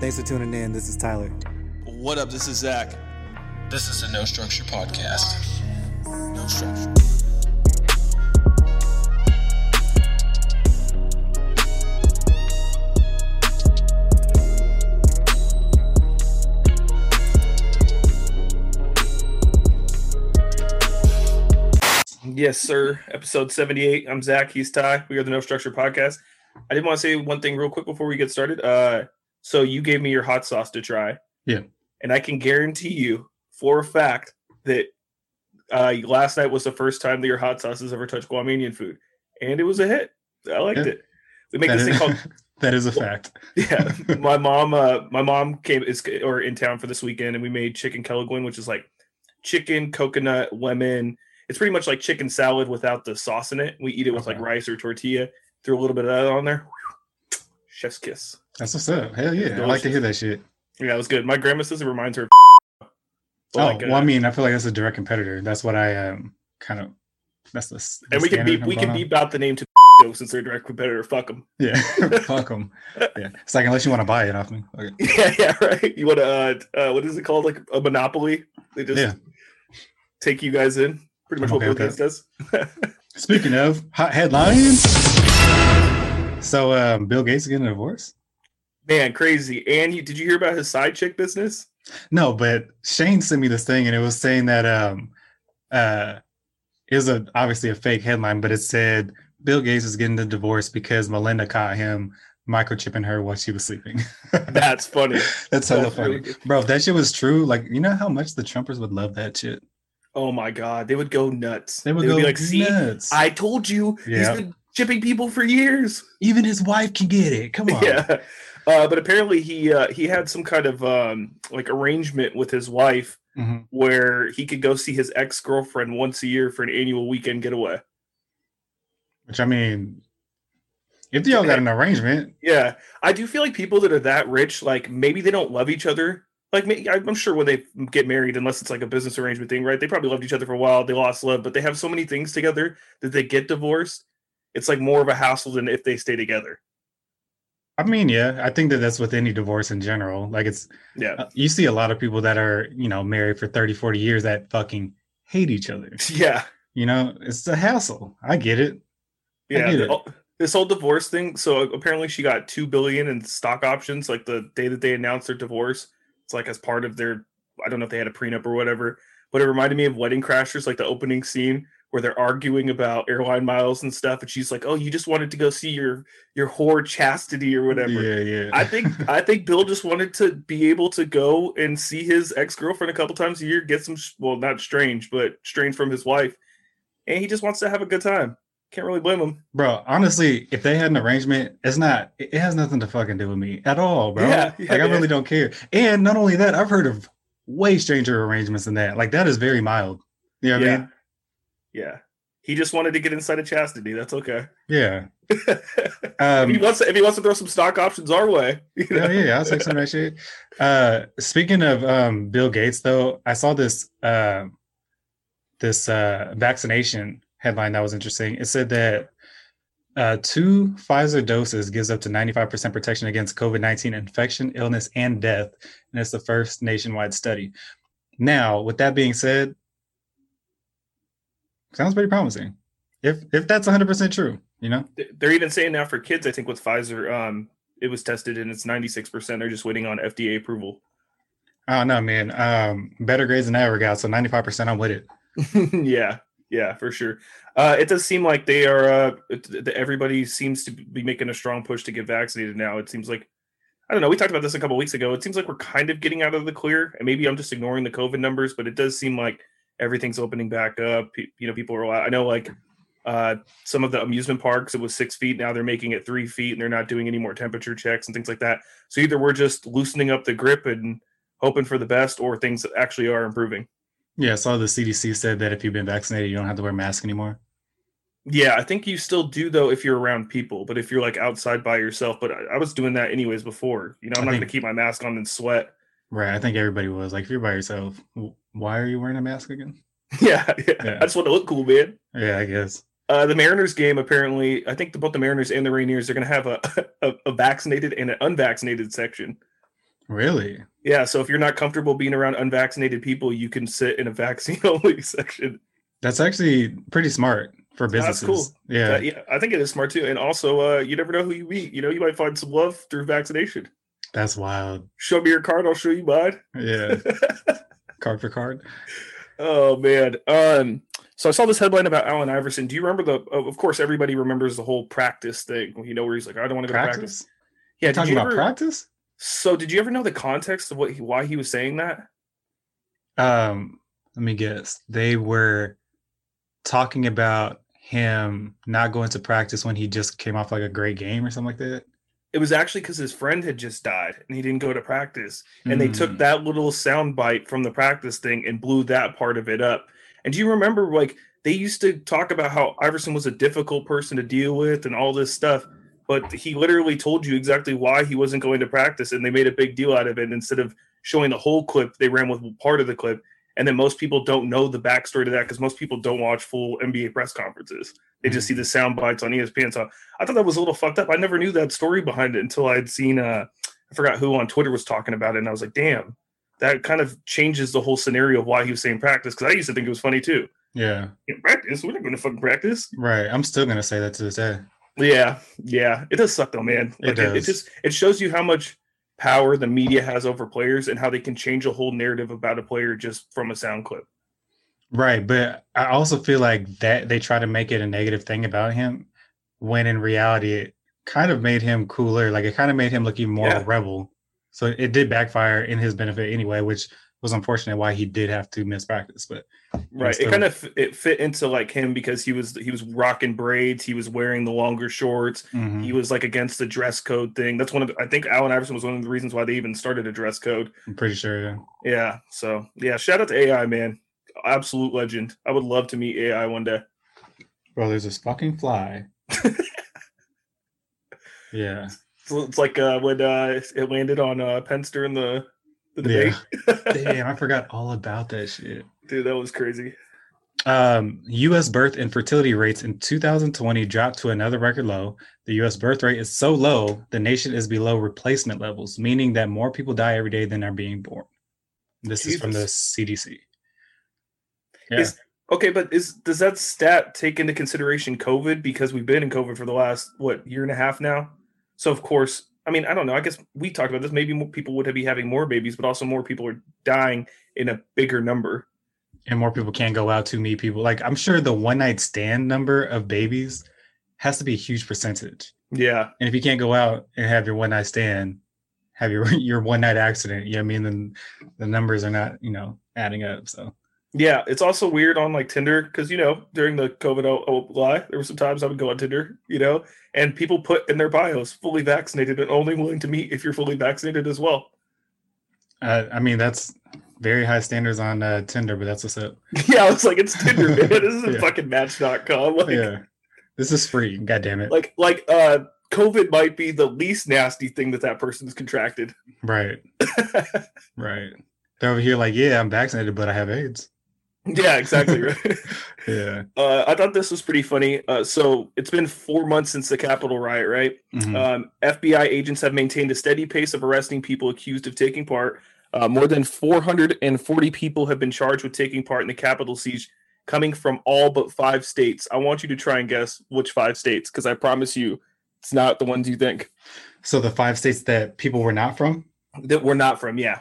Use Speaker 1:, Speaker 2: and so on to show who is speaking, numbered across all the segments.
Speaker 1: Thanks for tuning in. This is Tyler.
Speaker 2: What up? This is Zach.
Speaker 3: This is a No Structure podcast.
Speaker 2: No structure. Yes, sir. Episode 78. I'm Zach. He's Ty. We are the No Structure Podcast. I did want to say one thing real quick before we get started. Uh, so you gave me your hot sauce to try.
Speaker 3: Yeah.
Speaker 2: And I can guarantee you for a fact that uh, last night was the first time that your hot sauce has ever touched Guamanian food. And it was a hit. I liked
Speaker 3: Yeah.
Speaker 2: it. We make
Speaker 3: That
Speaker 2: this
Speaker 3: is,
Speaker 2: thing called
Speaker 3: that is a fact.
Speaker 2: yeah, my mom, uh, my mom came is or in town for this weekend, and we made chicken kelaguen, which is like chicken, coconut, lemon. It's pretty much like chicken salad without the sauce in it. We eat it with like rice or tortilla. Threw a little bit of that on there. Chef's kiss.
Speaker 3: That's what's up. Hell yeah. I like to hear that shit.
Speaker 2: Yeah, it was good. My grandma says it reminds her. Of
Speaker 3: Oh,
Speaker 2: like,
Speaker 3: well, I
Speaker 2: uh,
Speaker 3: mean, I feel like that's a direct competitor. That's what I um kind of. That's the. the
Speaker 2: and we can beep we can
Speaker 3: on.
Speaker 2: beep out the name to since they're a direct competitor. Fuck them.
Speaker 3: Yeah, fuck them. Yeah, it's like unless you want to buy it off me. Okay.
Speaker 2: Yeah, yeah, right. You want to uh, uh, what is it called? Like a monopoly? They just
Speaker 3: Yeah.
Speaker 2: take you guys in. Pretty much
Speaker 3: I'm
Speaker 2: what
Speaker 3: okay
Speaker 2: Bill Gates does.
Speaker 3: Speaking of hot headlines, so um, Bill Gates is getting a divorce.
Speaker 2: Man, crazy. And you, did you hear about his side chick business?
Speaker 3: No, but Shane sent me this thing, and it was saying that um, uh, it was a obviously a fake headline, but it said Bill Gates is getting the divorce because Melinda caught him microchipping her while she was sleeping.
Speaker 2: That's funny.
Speaker 3: That's
Speaker 2: That's
Speaker 3: funny,
Speaker 2: really
Speaker 3: bro. If that shit was true, like you know how much the Trumpers would love that shit.
Speaker 2: Oh my god, they would go nuts.
Speaker 3: They would go
Speaker 2: be like, "See,
Speaker 3: nuts.
Speaker 2: I told you,
Speaker 3: Yeah.
Speaker 2: he's been chipping people for years."
Speaker 3: Even his wife can get it. Come on.
Speaker 2: Yeah. Uh, but apparently he uh, he had some kind of um, like arrangement with his wife
Speaker 3: Mhm.
Speaker 2: where he could go see his ex girlfriend once a year for an annual weekend getaway.
Speaker 3: Which I mean, if they all got an arrangement,
Speaker 2: Yeah, I do feel like people that are that rich, like maybe they don't love each other. Like I'm sure when they get married, unless it's like a business arrangement thing, right? They probably loved each other for a while. They lost love, but they have so many things together that they get divorced. It's like more of a hassle than if they stay together.
Speaker 3: I mean, yeah, I think that that's with any divorce in general. Like it's
Speaker 2: Yeah,
Speaker 3: uh, you see a lot of people that are, you know, married for 30, 40 years that fucking hate each other.
Speaker 2: yeah,
Speaker 3: You know, it's a hassle. I get it.
Speaker 2: yeah.
Speaker 3: get
Speaker 2: the-
Speaker 3: it.
Speaker 2: This whole divorce thing. So apparently, she got two billion in stock options. Like the day that they announced their divorce, it's like as part of their. I don't know if they had a prenup or whatever, but it reminded me of Wedding Crashers, like the opening scene where they're arguing about airline miles and stuff, and she's like, "Oh, you just wanted to go see your your whore chastity or whatever."
Speaker 3: Yeah, yeah.
Speaker 2: I think I think Bill just wanted to be able to go and see his ex girlfriend a couple times a year, get some well, not strange, but strange from his wife, and he just wants to have a good time. Can't really blame him.
Speaker 3: bro, honestly, if they had an arrangement, it's not it has nothing to fucking do with me at all, bro.
Speaker 2: Yeah, yeah,
Speaker 3: like I
Speaker 2: yeah.
Speaker 3: really don't care. And not only that, I've heard of way stranger arrangements than that. Like that is very mild. You know what I
Speaker 2: yeah,
Speaker 3: mean?
Speaker 2: Yeah. He just wanted to get inside of chastity. That's okay.
Speaker 3: Yeah.
Speaker 2: if
Speaker 3: Um
Speaker 2: he wants to, if he wants to throw some stock options our way, you know?
Speaker 3: yeah, yeah, I'll take some of that shit. Uh, speaking of um, Bill Gates, though, I saw this uh, this uh, vaccination headline that was interesting. It said that uh, two Pfizer doses gives up to ninety five percent protection against COVID nineteen infection, illness, and death, and it's the first nationwide study. Now, with that being said, sounds pretty promising. If if that's one hundred percent true, you know.
Speaker 2: They're even saying now for kids. I think with Pfizer, um, it was tested and it's ninety six percent. They're just waiting on FDA approval.
Speaker 3: I don't know, man. Um, better grades than I ever got, so ninety five percent, I'm with it.
Speaker 2: yeah, yeah, for sure. Uh, it does seem like they are. Uh, everybody seems to be making a strong push to get vaccinated now. It seems like I don't know. We talked about this a couple weeks ago. It seems like we're kind of getting out of the clear, and maybe I'm just ignoring the COVID numbers, but it does seem like everything's opening back up. You know, people are. I know, like uh, some of the amusement parks, it was six feet. Now they're making it three feet, and they're not doing any more temperature checks and things like that. So either we're just loosening up the grip and hoping for the best, or things actually are improving.
Speaker 3: Yeah, I saw the CDC said that if you've been vaccinated, you don't have to wear a mask anymore.
Speaker 2: Yeah, I think you still do though if you're around people, but if you're like outside by yourself, but I, I was doing that anyways before. You know, I'm
Speaker 3: I
Speaker 2: not
Speaker 3: think-
Speaker 2: gonna keep my mask on and sweat.
Speaker 3: Right. I think everybody was like, if you're by yourself, why are you wearing a mask again?
Speaker 2: yeah, yeah,
Speaker 3: Yeah.
Speaker 2: I just want to look cool, man.
Speaker 3: Yeah, I guess.
Speaker 2: Uh, the Mariners game apparently, I think the, both the Mariners and the Rainiers are gonna have a, a a vaccinated and an unvaccinated section.
Speaker 3: Really?
Speaker 2: Yeah, so if you're not comfortable being around unvaccinated people, you can sit in a vaccine only section.
Speaker 3: That's actually pretty smart for businesses.
Speaker 2: That's cool.
Speaker 3: Yeah.
Speaker 2: Uh, yeah, I think it is smart too. And also, uh, you never know who you meet. You know, you might find some love through vaccination.
Speaker 3: That's wild.
Speaker 2: Show me your card, I'll show you mine.
Speaker 3: Yeah. Card for card.
Speaker 2: Oh man. Um. So I saw this headline about Allen Iverson. Do you remember the? Of course, everybody remembers the whole practice thing. You know, where he's like, "I don't want to go to practice."
Speaker 3: Practice?
Speaker 2: Yeah.
Speaker 3: You're talking
Speaker 2: you
Speaker 3: about
Speaker 2: ever,
Speaker 3: practice?
Speaker 2: So, did you ever know the context of what he, why he was saying that?
Speaker 3: Um, let me guess. They were talking about him not going to practice when he just came off like a great game or something like that.
Speaker 2: It was actually because his friend had just died and he didn't go to practice. And they took
Speaker 3: Mm.
Speaker 2: that little sound bite from the practice thing and blew that part of it up. And do you remember, like, they used to talk about how Iverson was a difficult person to deal with and all this stuff, but he literally told you exactly why he wasn't going to practice, and they made a big deal out of it. Instead of showing the whole clip, they ran with part of the clip. And then most people don't know the backstory to that because most people don't watch full NBA press conferences. They just see the sound bites on ESPN. So I thought that was a little fucked up. I never knew that story behind it until I'd seen uh I forgot who on Twitter was talking about it, and I was like, damn, that kind of changes the whole scenario of why he was saying practice. Because I used to think it was funny too.
Speaker 3: Yeah.
Speaker 2: Practice? We're not going to fucking practice.
Speaker 3: Right. I'm still gonna say that to this day.
Speaker 2: Yeah, yeah, it does suck though, man.
Speaker 3: It
Speaker 2: Like, it, it just it shows you how much power the media has over players and how they can change a whole narrative about a player just from a sound clip.
Speaker 3: Right. But I also feel like that they try to make it a negative thing about him when in reality it kind of made him cooler. Like it kind of made him look even more
Speaker 2: Yeah.
Speaker 3: a rebel. So it did backfire in his benefit anyway, which was unfortunate why he did have to miss practice. But
Speaker 2: Right.
Speaker 3: still-
Speaker 2: It kind of it fit into like him because he was he was rocking braids, he was wearing the longer shorts,
Speaker 3: mhm,
Speaker 2: he was like against the dress code thing. That's one of the, I think Allen Iverson was one of the reasons why they even started a dress code.
Speaker 3: I'm pretty sure. Yeah.
Speaker 2: Yeah. So yeah, shout out to AI man. Absolute legend. I would love to meet AI one day.
Speaker 3: Bro, there's this fucking fly. yeah.
Speaker 2: So it's like uh when uh it landed on uh Penster in the the debate.
Speaker 3: Damn, I forgot all about that shit.
Speaker 2: Dude, that was crazy.
Speaker 3: Um, U.S. birth and fertility rates in 2020 dropped to another record low. The U.S. birth rate is so low, the nation is below replacement levels, meaning that more people die every day than are being born. This is from the CDC. Yeah.
Speaker 2: Is- Okay, but is does that stat take into consideration COVID because we've been in COVID for the last what year and a half now? So of course, I mean, I don't know. I guess we talked about this. Maybe more people would be having more babies, but also more people are dying in a bigger number.
Speaker 3: and more people can't go out to meet people. Like I'm sure the one night stand number of babies has to be a huge percentage.
Speaker 2: Yeah,
Speaker 3: And if you can't go out and have your one night stand, have your your one night accident, you know what I mean? Then the numbers are not, you know, adding up. So
Speaker 2: yeah. It's also weird on like Tinder because you know during the COVID oh, lie, there were some times I would go on Tinder, you know, and people put in their bios fully vaccinated and only willing to meet if you're fully vaccinated as well.
Speaker 3: uh, I mean that's very high standards on uh, Tinder, but that's what's up.
Speaker 2: yeah, I was like, it's Tinder, man. This isn't
Speaker 3: Yeah.
Speaker 2: fucking Match.com. Like,
Speaker 3: yeah. This is free. God damn it.
Speaker 2: like like uh covid might be the least nasty thing that that person's contracted
Speaker 3: right. Right. They're over here like, yeah, I'm vaccinated, but I have AIDS.
Speaker 2: Yeah exactly right.
Speaker 3: Yeah.
Speaker 2: uh i thought this was pretty funny. Uh so it's been four months since the capitol riot right?
Speaker 3: Mhm.
Speaker 2: um fbi agents have maintained a steady pace of arresting people accused of taking part. Uh, more than 440 people have been charged with taking part in the capitol siege coming from all but five states. I want you to try and guess which five states because i promise you it's not the ones you think.
Speaker 3: So the five states that people were not from,
Speaker 2: that we're not from yeah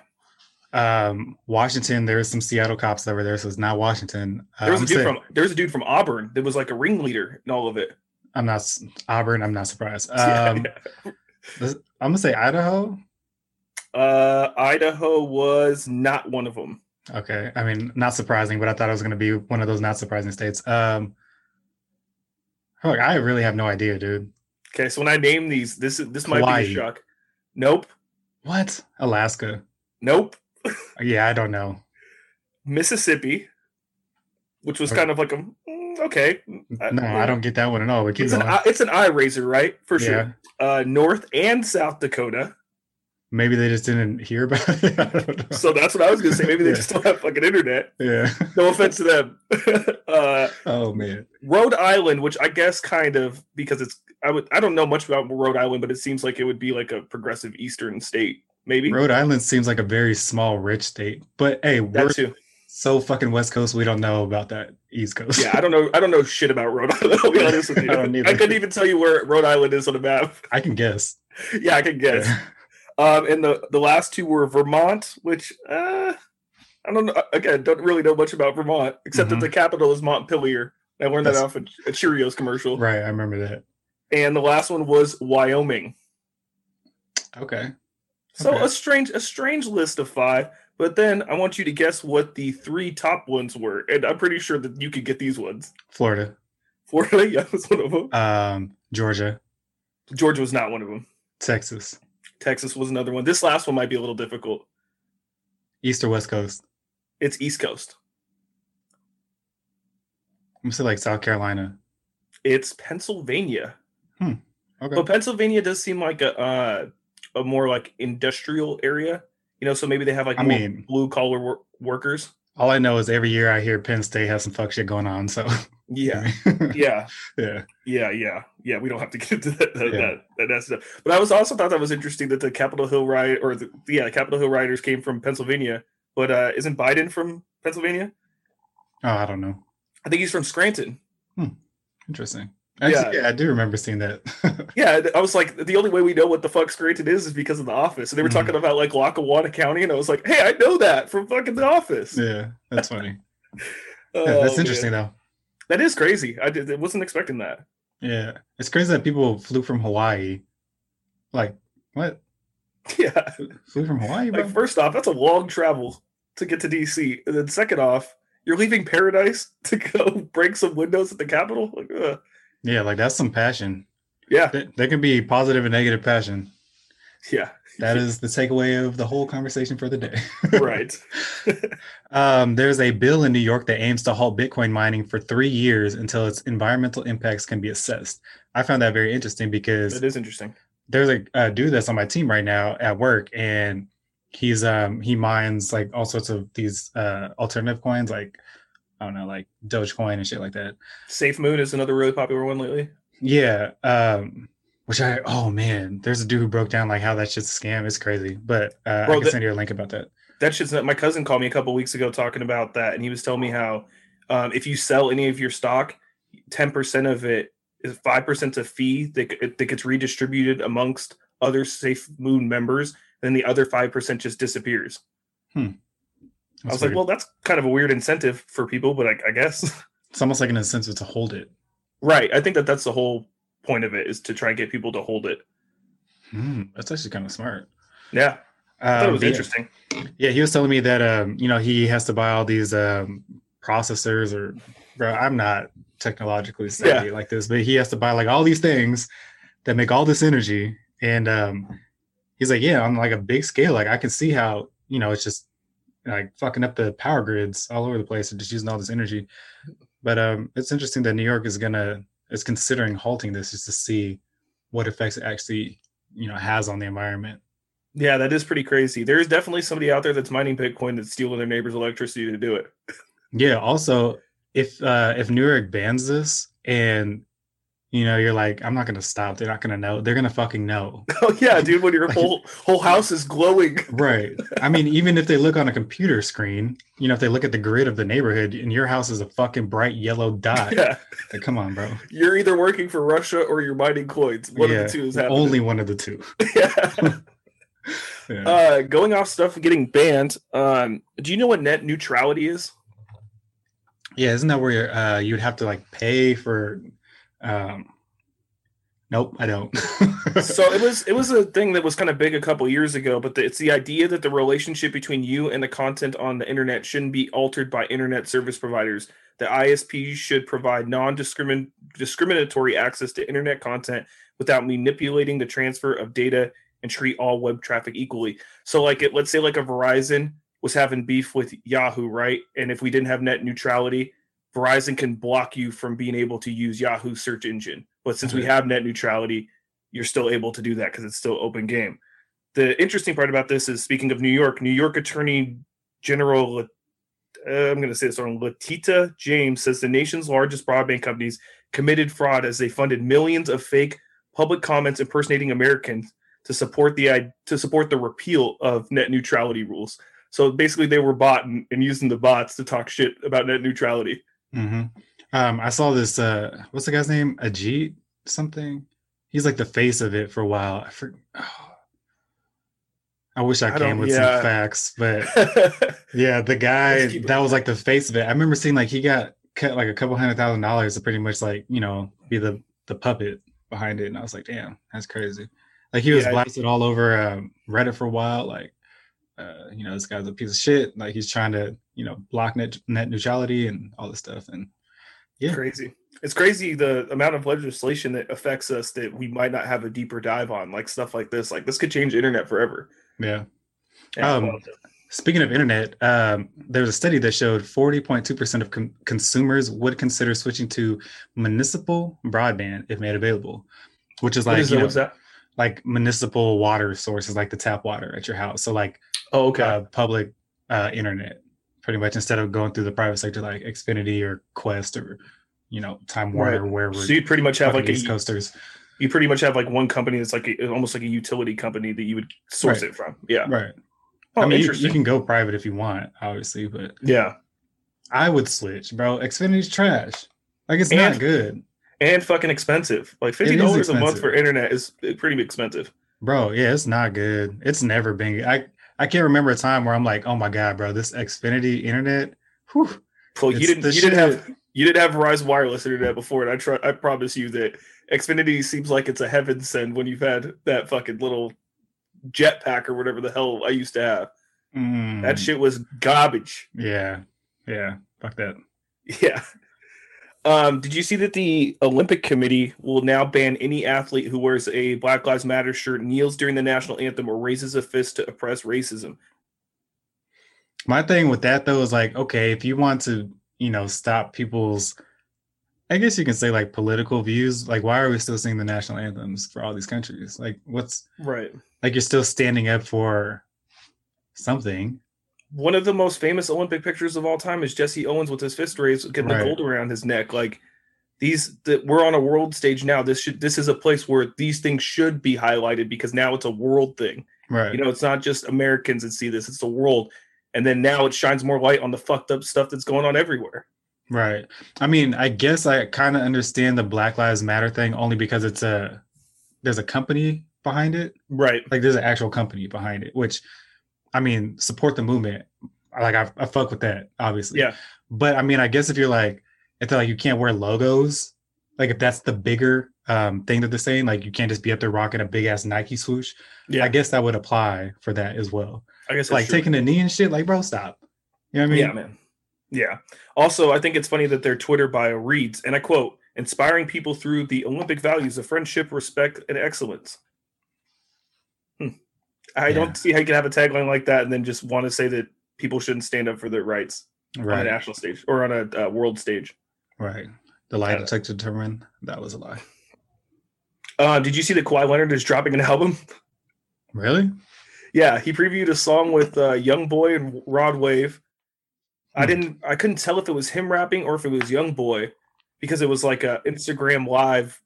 Speaker 3: um, Washington, there was some Seattle cops were there, so it's not Washington. Uh,
Speaker 2: There was
Speaker 3: I'm
Speaker 2: a dude
Speaker 3: saying-
Speaker 2: from there was a dude from Auburn that was like a ringleader in all of it.
Speaker 3: I'm not Auburn. I'm not surprised.
Speaker 2: Yeah,
Speaker 3: Um, this- I'm gonna say Idaho.
Speaker 2: Uh, Idaho was not one of them.
Speaker 3: Okay, I mean, not surprising, but I thought it was gonna be one of those not surprising states. Um, fuck, I really have no idea, dude.
Speaker 2: Okay, so when I name these, this is this might be a shock. Nope,
Speaker 3: What? Alaska?
Speaker 2: nope.
Speaker 3: Yeah, I don't know.
Speaker 2: Mississippi, which was
Speaker 3: Okay.
Speaker 2: kind of like a mm, okay.
Speaker 3: No, I don't get that one at all. But
Speaker 2: It's an eye- it's an eye raiser, right? For
Speaker 3: Yeah.
Speaker 2: sure. Uh, North and South Dakota.
Speaker 3: Maybe they just didn't hear about it. I.
Speaker 2: So that's what I was gonna say. Maybe they
Speaker 3: Yeah.
Speaker 2: just don't have fucking internet.
Speaker 3: yeah.
Speaker 2: No offense to them. uh,
Speaker 3: Oh man.
Speaker 2: Rhode Island, which I guess kind of because it's I would I don't know much about Rhode Island, but it seems like it would be like a progressive Eastern state, maybe
Speaker 3: Rhode Island seems like a very small, rich state. But hey, we're
Speaker 2: too.
Speaker 3: so fucking West Coast, we don't know about that East Coast.
Speaker 2: Yeah, I don't know. I don't know shit about Rhode Island. I'll be honest with you.
Speaker 3: I don't either.
Speaker 2: I couldn't even tell you where Rhode Island is on the map.
Speaker 3: I can guess.
Speaker 2: yeah, I can guess. Um, and the the last two were Vermont, which uh, I don't know. Again, don't really know much about Vermont, except
Speaker 3: Mhm.
Speaker 2: that the capital is Montpelier. I learned that off a, a Cheerios commercial.
Speaker 3: right, I remember that.
Speaker 2: And the last one was Wyoming.
Speaker 3: Okay.
Speaker 2: So
Speaker 3: Okay.
Speaker 2: a strange a strange list of five. But then I want you to guess what the three top ones were, and I'm pretty sure that you could get these ones.
Speaker 3: Florida,
Speaker 2: Florida, yeah, was one of them.
Speaker 3: um, Georgia,
Speaker 2: Georgia was not one of them.
Speaker 3: Texas,
Speaker 2: Texas was another one. This last one might be a little difficult.
Speaker 3: East or West Coast.
Speaker 2: It's East Coast.
Speaker 3: I'm gonna say like South Carolina.
Speaker 2: It's Pennsylvania. Hmm.
Speaker 3: Okay.
Speaker 2: But Pennsylvania does seem like a uh, a more like industrial area. You know, so maybe they have like
Speaker 3: I mean-
Speaker 2: blue collar wor- workers.
Speaker 3: All I know is every year I hear Penn State has some fuck shit going on. So
Speaker 2: Yeah, yeah,
Speaker 3: yeah.
Speaker 2: yeah, yeah, yeah. We don't have to get into that that,
Speaker 3: Yeah.
Speaker 2: that, that, stuff. But I was also thought that was interesting that the Capitol Hill riot or the yeah Capitol Hill rioters came from Pennsylvania. But uh, isn't Biden from Pennsylvania?
Speaker 3: Oh, I don't know.
Speaker 2: I think he's from Scranton. Hmm.
Speaker 3: Interesting. Actually, yeah. I do remember seeing that.
Speaker 2: Yeah, I was like, the only way we know what the fuck Scranton is is because of The Office. And they were
Speaker 3: Mhm.
Speaker 2: talking about like Lackawanna County, and I was like, hey, I know that from fucking The Office.
Speaker 3: yeah, that's funny.
Speaker 2: Oh,
Speaker 3: Yeah, that's
Speaker 2: man.
Speaker 3: interesting though.
Speaker 2: That is crazy. I, did, I wasn't expecting that.
Speaker 3: Yeah, it's crazy that people flew from Hawaii. Like what?
Speaker 2: Yeah.
Speaker 3: Flew from Hawaii, bro?
Speaker 2: Like, first off, that's a long travel to get to DC. And then, second off, you're leaving paradise to go break some windows at the Capitol? Like, ugh.
Speaker 3: Yeah, like that's some passion.
Speaker 2: yeah.
Speaker 3: There, there can be positive and negative passion.
Speaker 2: Yeah.
Speaker 3: That is the takeaway of the whole conversation for the day.
Speaker 2: Right.
Speaker 3: Um, there's a bill in New York that aims to halt Bitcoin mining for three years until its environmental impacts can be assessed. I found that very interesting because
Speaker 2: it is interesting.
Speaker 3: there's a, a dude that's on my team right now at work, and he's um he mines like all sorts of these uh alternative coins, like I don't know, like Dogecoin and shit like that.
Speaker 2: Safe Moon is another really popular one lately.
Speaker 3: Yeah. Um, which I oh man, there's a dude who broke down like how that shit's a scam. It's crazy, but uh,
Speaker 2: Bro,
Speaker 3: I can
Speaker 2: the-
Speaker 3: send you a link about that.
Speaker 2: that shit's not, my cousin called me a couple weeks ago talking about that and he was telling me how um, if you sell any of your stock 10% of it is 5% a fee that, that gets redistributed amongst other safe moon members then the other 5% just disappears i
Speaker 3: That's
Speaker 2: was like well that's kind of a weird incentive for people but i, I guess
Speaker 3: it's almost like an incentive to hold it.
Speaker 2: right i think that that's the whole point of it is to try and get people to hold it
Speaker 3: Hmm, that's actually kind of smart.
Speaker 2: yeah i thought it
Speaker 3: Um,
Speaker 2: was
Speaker 3: yeah.
Speaker 2: interesting
Speaker 3: Yeah, he was telling me that um, you know, he has to buy all these um processors or bro, I'm not technologically savvy like this, but he has to buy like all these things that make all this energy. And um he's like, Yeah, on like a big scale, like I can see how, you know, it's just like fucking up the power grids all over the place and just using all this energy. But um it's interesting that New York is gonna is considering halting this just to see what effects it actually, you know, has on the environment.
Speaker 2: yeah that is pretty crazy there is definitely somebody out there that's mining bitcoin that's stealing their neighbor's electricity to do it
Speaker 3: Yeah. Also, if uh if New York bans this and you know you're like, I'm not gonna stop. They're not gonna know. They're gonna fucking know.
Speaker 2: Oh yeah, dude! When your whole whole house is glowing.
Speaker 3: Right. I mean, even if they look on a computer screen, you know, if they look at the grid of the neighborhood and your house is a fucking bright yellow dot,
Speaker 2: Yeah,
Speaker 3: like, come on, bro.
Speaker 2: you're either working for Russia or you're mining coins. One
Speaker 3: yeah,
Speaker 2: of the two is happening.
Speaker 3: only one of the two.
Speaker 2: yeah.
Speaker 3: Yeah.
Speaker 2: Uh, going off stuff getting banned. Um, do you know what net neutrality is?
Speaker 3: yeah, isn't that where uh you'd have to like pay for um Nope, I don't.
Speaker 2: so it was it was a thing that was kind of big a couple years ago, but the, it's the idea that the relationship between you and the content on the internet shouldn't be altered by internet service providers. The ISPs should provide non-discriminatory access to internet content without manipulating the transfer of data and treat all web traffic equally. So, like, it, let's say like a Verizon was having beef with Yahoo, right? And if we didn't have net neutrality, Verizon can block you from being able to use Yahoo search engine. But since we
Speaker 3: Mhm.
Speaker 2: have net neutrality, you're still able to do that because it's still open game. The interesting part about this is speaking of New York, New York Attorney General, uh, I'm going to say this wrong, Latita James says the nation's largest broadband companies committed fraud as they funded millions of fake public comments impersonating Americans to support the i- to support the repeal of net neutrality rules. So basically, they were bought and, and using the bots to talk shit about net neutrality.
Speaker 3: Hmm Um, I saw this. Uh, what's the guy's name? Ajit something. He's like the face of it for a while. I for, I wish I,
Speaker 2: I
Speaker 3: came with
Speaker 2: yeah.
Speaker 3: some facts, but yeah, the guy
Speaker 2: Let's keep it
Speaker 3: that was like the face of it. I remember seeing like he got cut like a couple hundred thousand dollars to pretty much like you know be the the puppet behind it, and I was like, damn, that's crazy. Like he was
Speaker 2: Yeah.
Speaker 3: blasted all over um, Reddit for a while, like. Uh, you know, this guy's a piece of shit. Like he's trying to, you know, block net net neutrality and all this stuff. And Yeah.
Speaker 2: crazy. It's crazy the amount of legislation that affects us that we might not have a deeper dive on, like stuff like this. Like this could change the internet forever.
Speaker 3: yeah, Um, Speaking of internet, um, there was a study that showed 40.2% of con- consumers would consider switching to municipal broadband if made available, which is like
Speaker 2: is
Speaker 3: you
Speaker 2: that?
Speaker 3: know,
Speaker 2: What's that?
Speaker 3: like municipal water sources, like the tap water at your house. So like
Speaker 2: Oh, okay.
Speaker 3: uh, public uh, internet, pretty much instead of going through the private sector like Xfinity or Qwest or you know Time Warner,
Speaker 2: Right.
Speaker 3: wherever.
Speaker 2: so you pretty much have like a
Speaker 3: East Coasters,
Speaker 2: you pretty much have like one company that's like a, almost like a utility company that you would source
Speaker 3: Right.
Speaker 2: it from. Yeah.
Speaker 3: right?
Speaker 2: Oh,
Speaker 3: I mean, you, you can go private if you want, obviously, but
Speaker 2: yeah.
Speaker 3: I would switch, bro. Xfinity's trash. Like it's
Speaker 2: And-
Speaker 3: not good,
Speaker 2: And fucking expensive. Like fifty dollars a month for internet is pretty expensive.
Speaker 3: bro. Yeah, it's not good. It's never been. I I can't remember a time where I'm like, oh my god, bro, this Xfinity internet. Whew,
Speaker 2: Well, you didn't you didn't have you didn't have Verizon wireless internet before, and I try I promise you that Xfinity seems like it's a heaven send when you've had that fucking little jetpack or whatever the hell I used to have.
Speaker 3: mm,
Speaker 2: That shit was garbage.
Speaker 3: Yeah, yeah. Fuck that.
Speaker 2: Yeah. Um, did you see that the Olympic Committee will now ban any athlete who wears a Black Lives Matter shirt, kneels during the national anthem, or raises a fist to oppress racism?
Speaker 3: My thing with that though is like, okay, if you want to, you know, stop people's, I guess you can say like political views. Like, why are we still singing the national anthems for all these countries? Like, what's
Speaker 2: Right.
Speaker 3: like you're still standing up for something.
Speaker 2: One of the most famous Olympic pictures of all time is Jesse Owens with his fist raised, getting
Speaker 3: Right.
Speaker 2: the gold around his neck. Like these, that we're on a world stage now. This should, this is a place where these things should be highlighted because now it's a world thing.
Speaker 3: Right.
Speaker 2: You know, it's not just Americans that see this; it's the world. And then now it shines more light on the fucked up stuff that's going on everywhere.
Speaker 3: Right. I mean, I guess I kind of understand the Black Lives Matter thing only because it's a there's a company behind it.
Speaker 2: Right.
Speaker 3: Like there's an actual company behind it, which I mean, support the movement. Like I, I fuck with that, obviously.
Speaker 2: Yeah.
Speaker 3: But I mean, I guess if you're like, if they're like you can't wear logos, like if that's the bigger um thing that they're saying, like you can't just be up there rocking a big ass Nike swoosh.
Speaker 2: Yeah.
Speaker 3: I guess that would apply for that as well.
Speaker 2: I guess
Speaker 3: like
Speaker 2: true.
Speaker 3: taking a knee and shit, like bro, stop. You know what I mean?
Speaker 2: yeah, man. Yeah. Also, I think it's funny that their Twitter bio reads, and I quote, inspiring people through the Olympic values of friendship, respect, and excellence. I
Speaker 3: Yeah.
Speaker 2: don't see how you can have a tagline like that and then just want to say that people shouldn't stand up for their rights on a national stage or on a uh, world stage.
Speaker 3: Right. The lie detector determined that was a lie.
Speaker 2: Uh, did you see that Kawhi Leonard is dropping an album?
Speaker 3: Really?
Speaker 2: Yeah, he previewed a song with uh, YoungBoy and Rod Wave. I
Speaker 3: Hmm.
Speaker 2: didn't, I couldn't tell if it was him rapping or if it was YoungBoy because it was like a Instagram live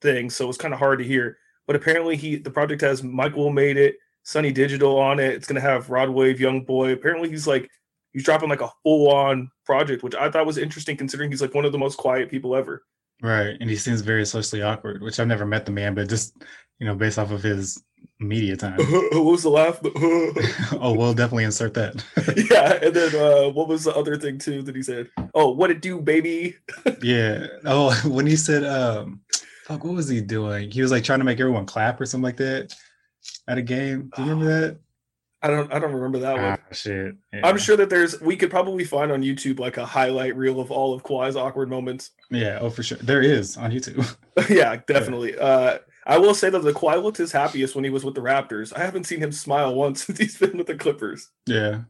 Speaker 2: thing, so it was kind of hard to hear. But apparently, he the project has Mike WiLL Made-It, Sonny Digital on it. It's gonna have Rod Wave, YoungBoy. Apparently, he's like he's dropping like a full on project, which I thought was interesting considering he's like one of the most quiet people ever.
Speaker 3: Right. And he seems very socially awkward, which I've never met the man, but just you know, based off of his media time.
Speaker 2: what was the laugh?
Speaker 3: oh, we'll definitely insert that.
Speaker 2: yeah, and then uh, what was the other thing too that he said? Oh, what it do, baby?
Speaker 3: yeah. Oh, when he said um fuck, what was he doing? He was like trying to make everyone clap or something like that at a game. Do you remember that?
Speaker 2: I don't, I don't remember that one.
Speaker 3: Ah, shit. Yeah.
Speaker 2: I'm sure that there's we could probably find on YouTube like a highlight reel of all of Kawhi's awkward moments.
Speaker 3: Yeah, oh for sure. There is on YouTube.
Speaker 2: yeah, definitely. Uh I will say that the Kawhi looked his happiest when he was with the Raptors. I haven't seen him smile once since he's been with the Clippers.
Speaker 3: yeah.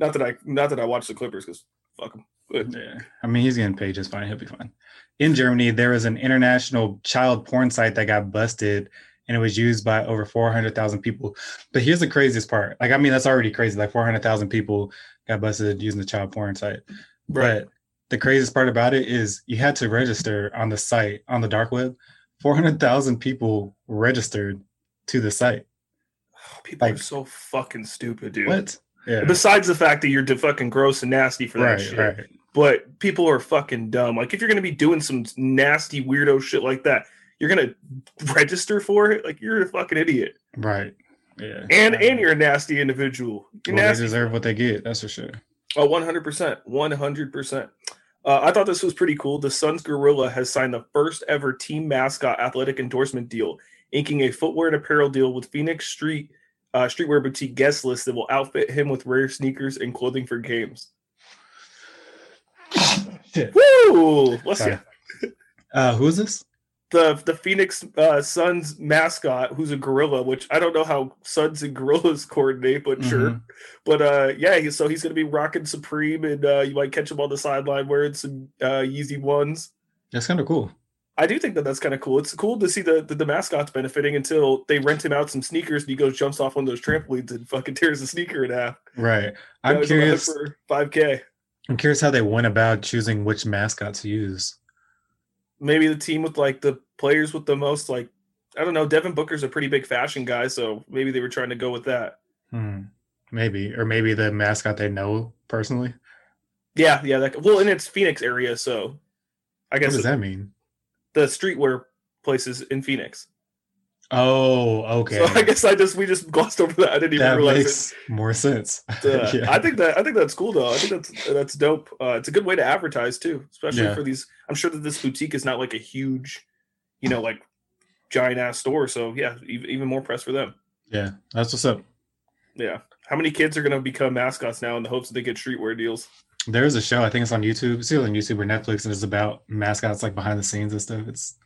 Speaker 2: Not that I not that I watch the Clippers because fuck them. But
Speaker 3: Yeah, I mean he's getting paid just fine. He'll be fine. In Germany, there was an international child porn site that got busted, and it was used by over four hundred thousand people. But here's the craziest part. Like, I mean, that's already crazy. Like four hundred thousand people got busted using the child porn site. But the craziest part about it is you had to register on the site on the dark web. Four hundred thousand people registered to the site.
Speaker 2: Oh, people are so fucking stupid, dude.
Speaker 3: What? Yeah.
Speaker 2: Besides the fact that you're fucking gross and nasty for that
Speaker 3: Right,
Speaker 2: shit.
Speaker 3: right,
Speaker 2: But people are fucking dumb. Like if you're gonna be doing some nasty weirdo shit like that, you're gonna register for it. Like you're a fucking idiot.
Speaker 3: right. Yeah.
Speaker 2: And and you're a nasty individual. You're
Speaker 3: well, they deserve what they get. That's for sure.
Speaker 2: Oh, 100%. 100%. Uh, I thought this was pretty cool. The Suns Gorilla has signed the first ever team mascot athletic endorsement deal, inking a footwear and apparel deal with Phoenix Street uh, streetwear boutique guest list that will outfit him with rare sneakers and clothing for games. Woo! Bless
Speaker 3: Sorry.
Speaker 2: you.
Speaker 3: Uh, who is this?
Speaker 2: The the Phoenix uh, Suns mascot, who's a gorilla, which I don't know how Suns and gorillas coordinate, but sure.
Speaker 3: Mhm.
Speaker 2: But uh, yeah, he, so he's gonna be rocking Supreme, and uh, you might catch him on the sideline wearing some uh, Yeezy ones.
Speaker 3: That's kind of cool.
Speaker 2: I do think that that's kind of cool. It's cool to see the, the the mascots benefiting until they rent him out some sneakers and he goes jumps off one of those trampolines and fucking tears the sneaker in half.
Speaker 3: Right. I'm
Speaker 2: Guys on the hook
Speaker 3: curious.
Speaker 2: for five k.
Speaker 3: I'm curious how they went about choosing which mascot to use.
Speaker 2: Maybe the team with like the players with the most like I don't know. Devin Booker's a pretty big fashion guy, so maybe they were trying to go with that.
Speaker 3: Hmm. Maybe, or maybe the mascot they know personally.
Speaker 2: Yeah, yeah. That, well, and it's Phoenix area, so I guess.
Speaker 3: What does that mean?
Speaker 2: the streetwear places in Phoenix.
Speaker 3: Oh, okay.
Speaker 2: So I guess I just we just glossed over that. I didn't even
Speaker 3: that
Speaker 2: realize it.
Speaker 3: makes more sense.
Speaker 2: Uh,
Speaker 3: Yeah.
Speaker 2: I think that I think that's cool though. I think that's that's dope. Uh, it's a good way to advertise too, especially
Speaker 3: Yeah.
Speaker 2: for these. I'm sure that this boutique is not like a huge, you know, like giant ass store. So yeah, even, more press for them.
Speaker 3: yeah, that's what's up.
Speaker 2: Yeah. How many kids are going to become mascots now in the hopes that they get streetwear deals?
Speaker 3: There is a show. I think it's on YouTube. It's either on YouTube or Netflix, and it's about mascots like behind the scenes and stuff. It's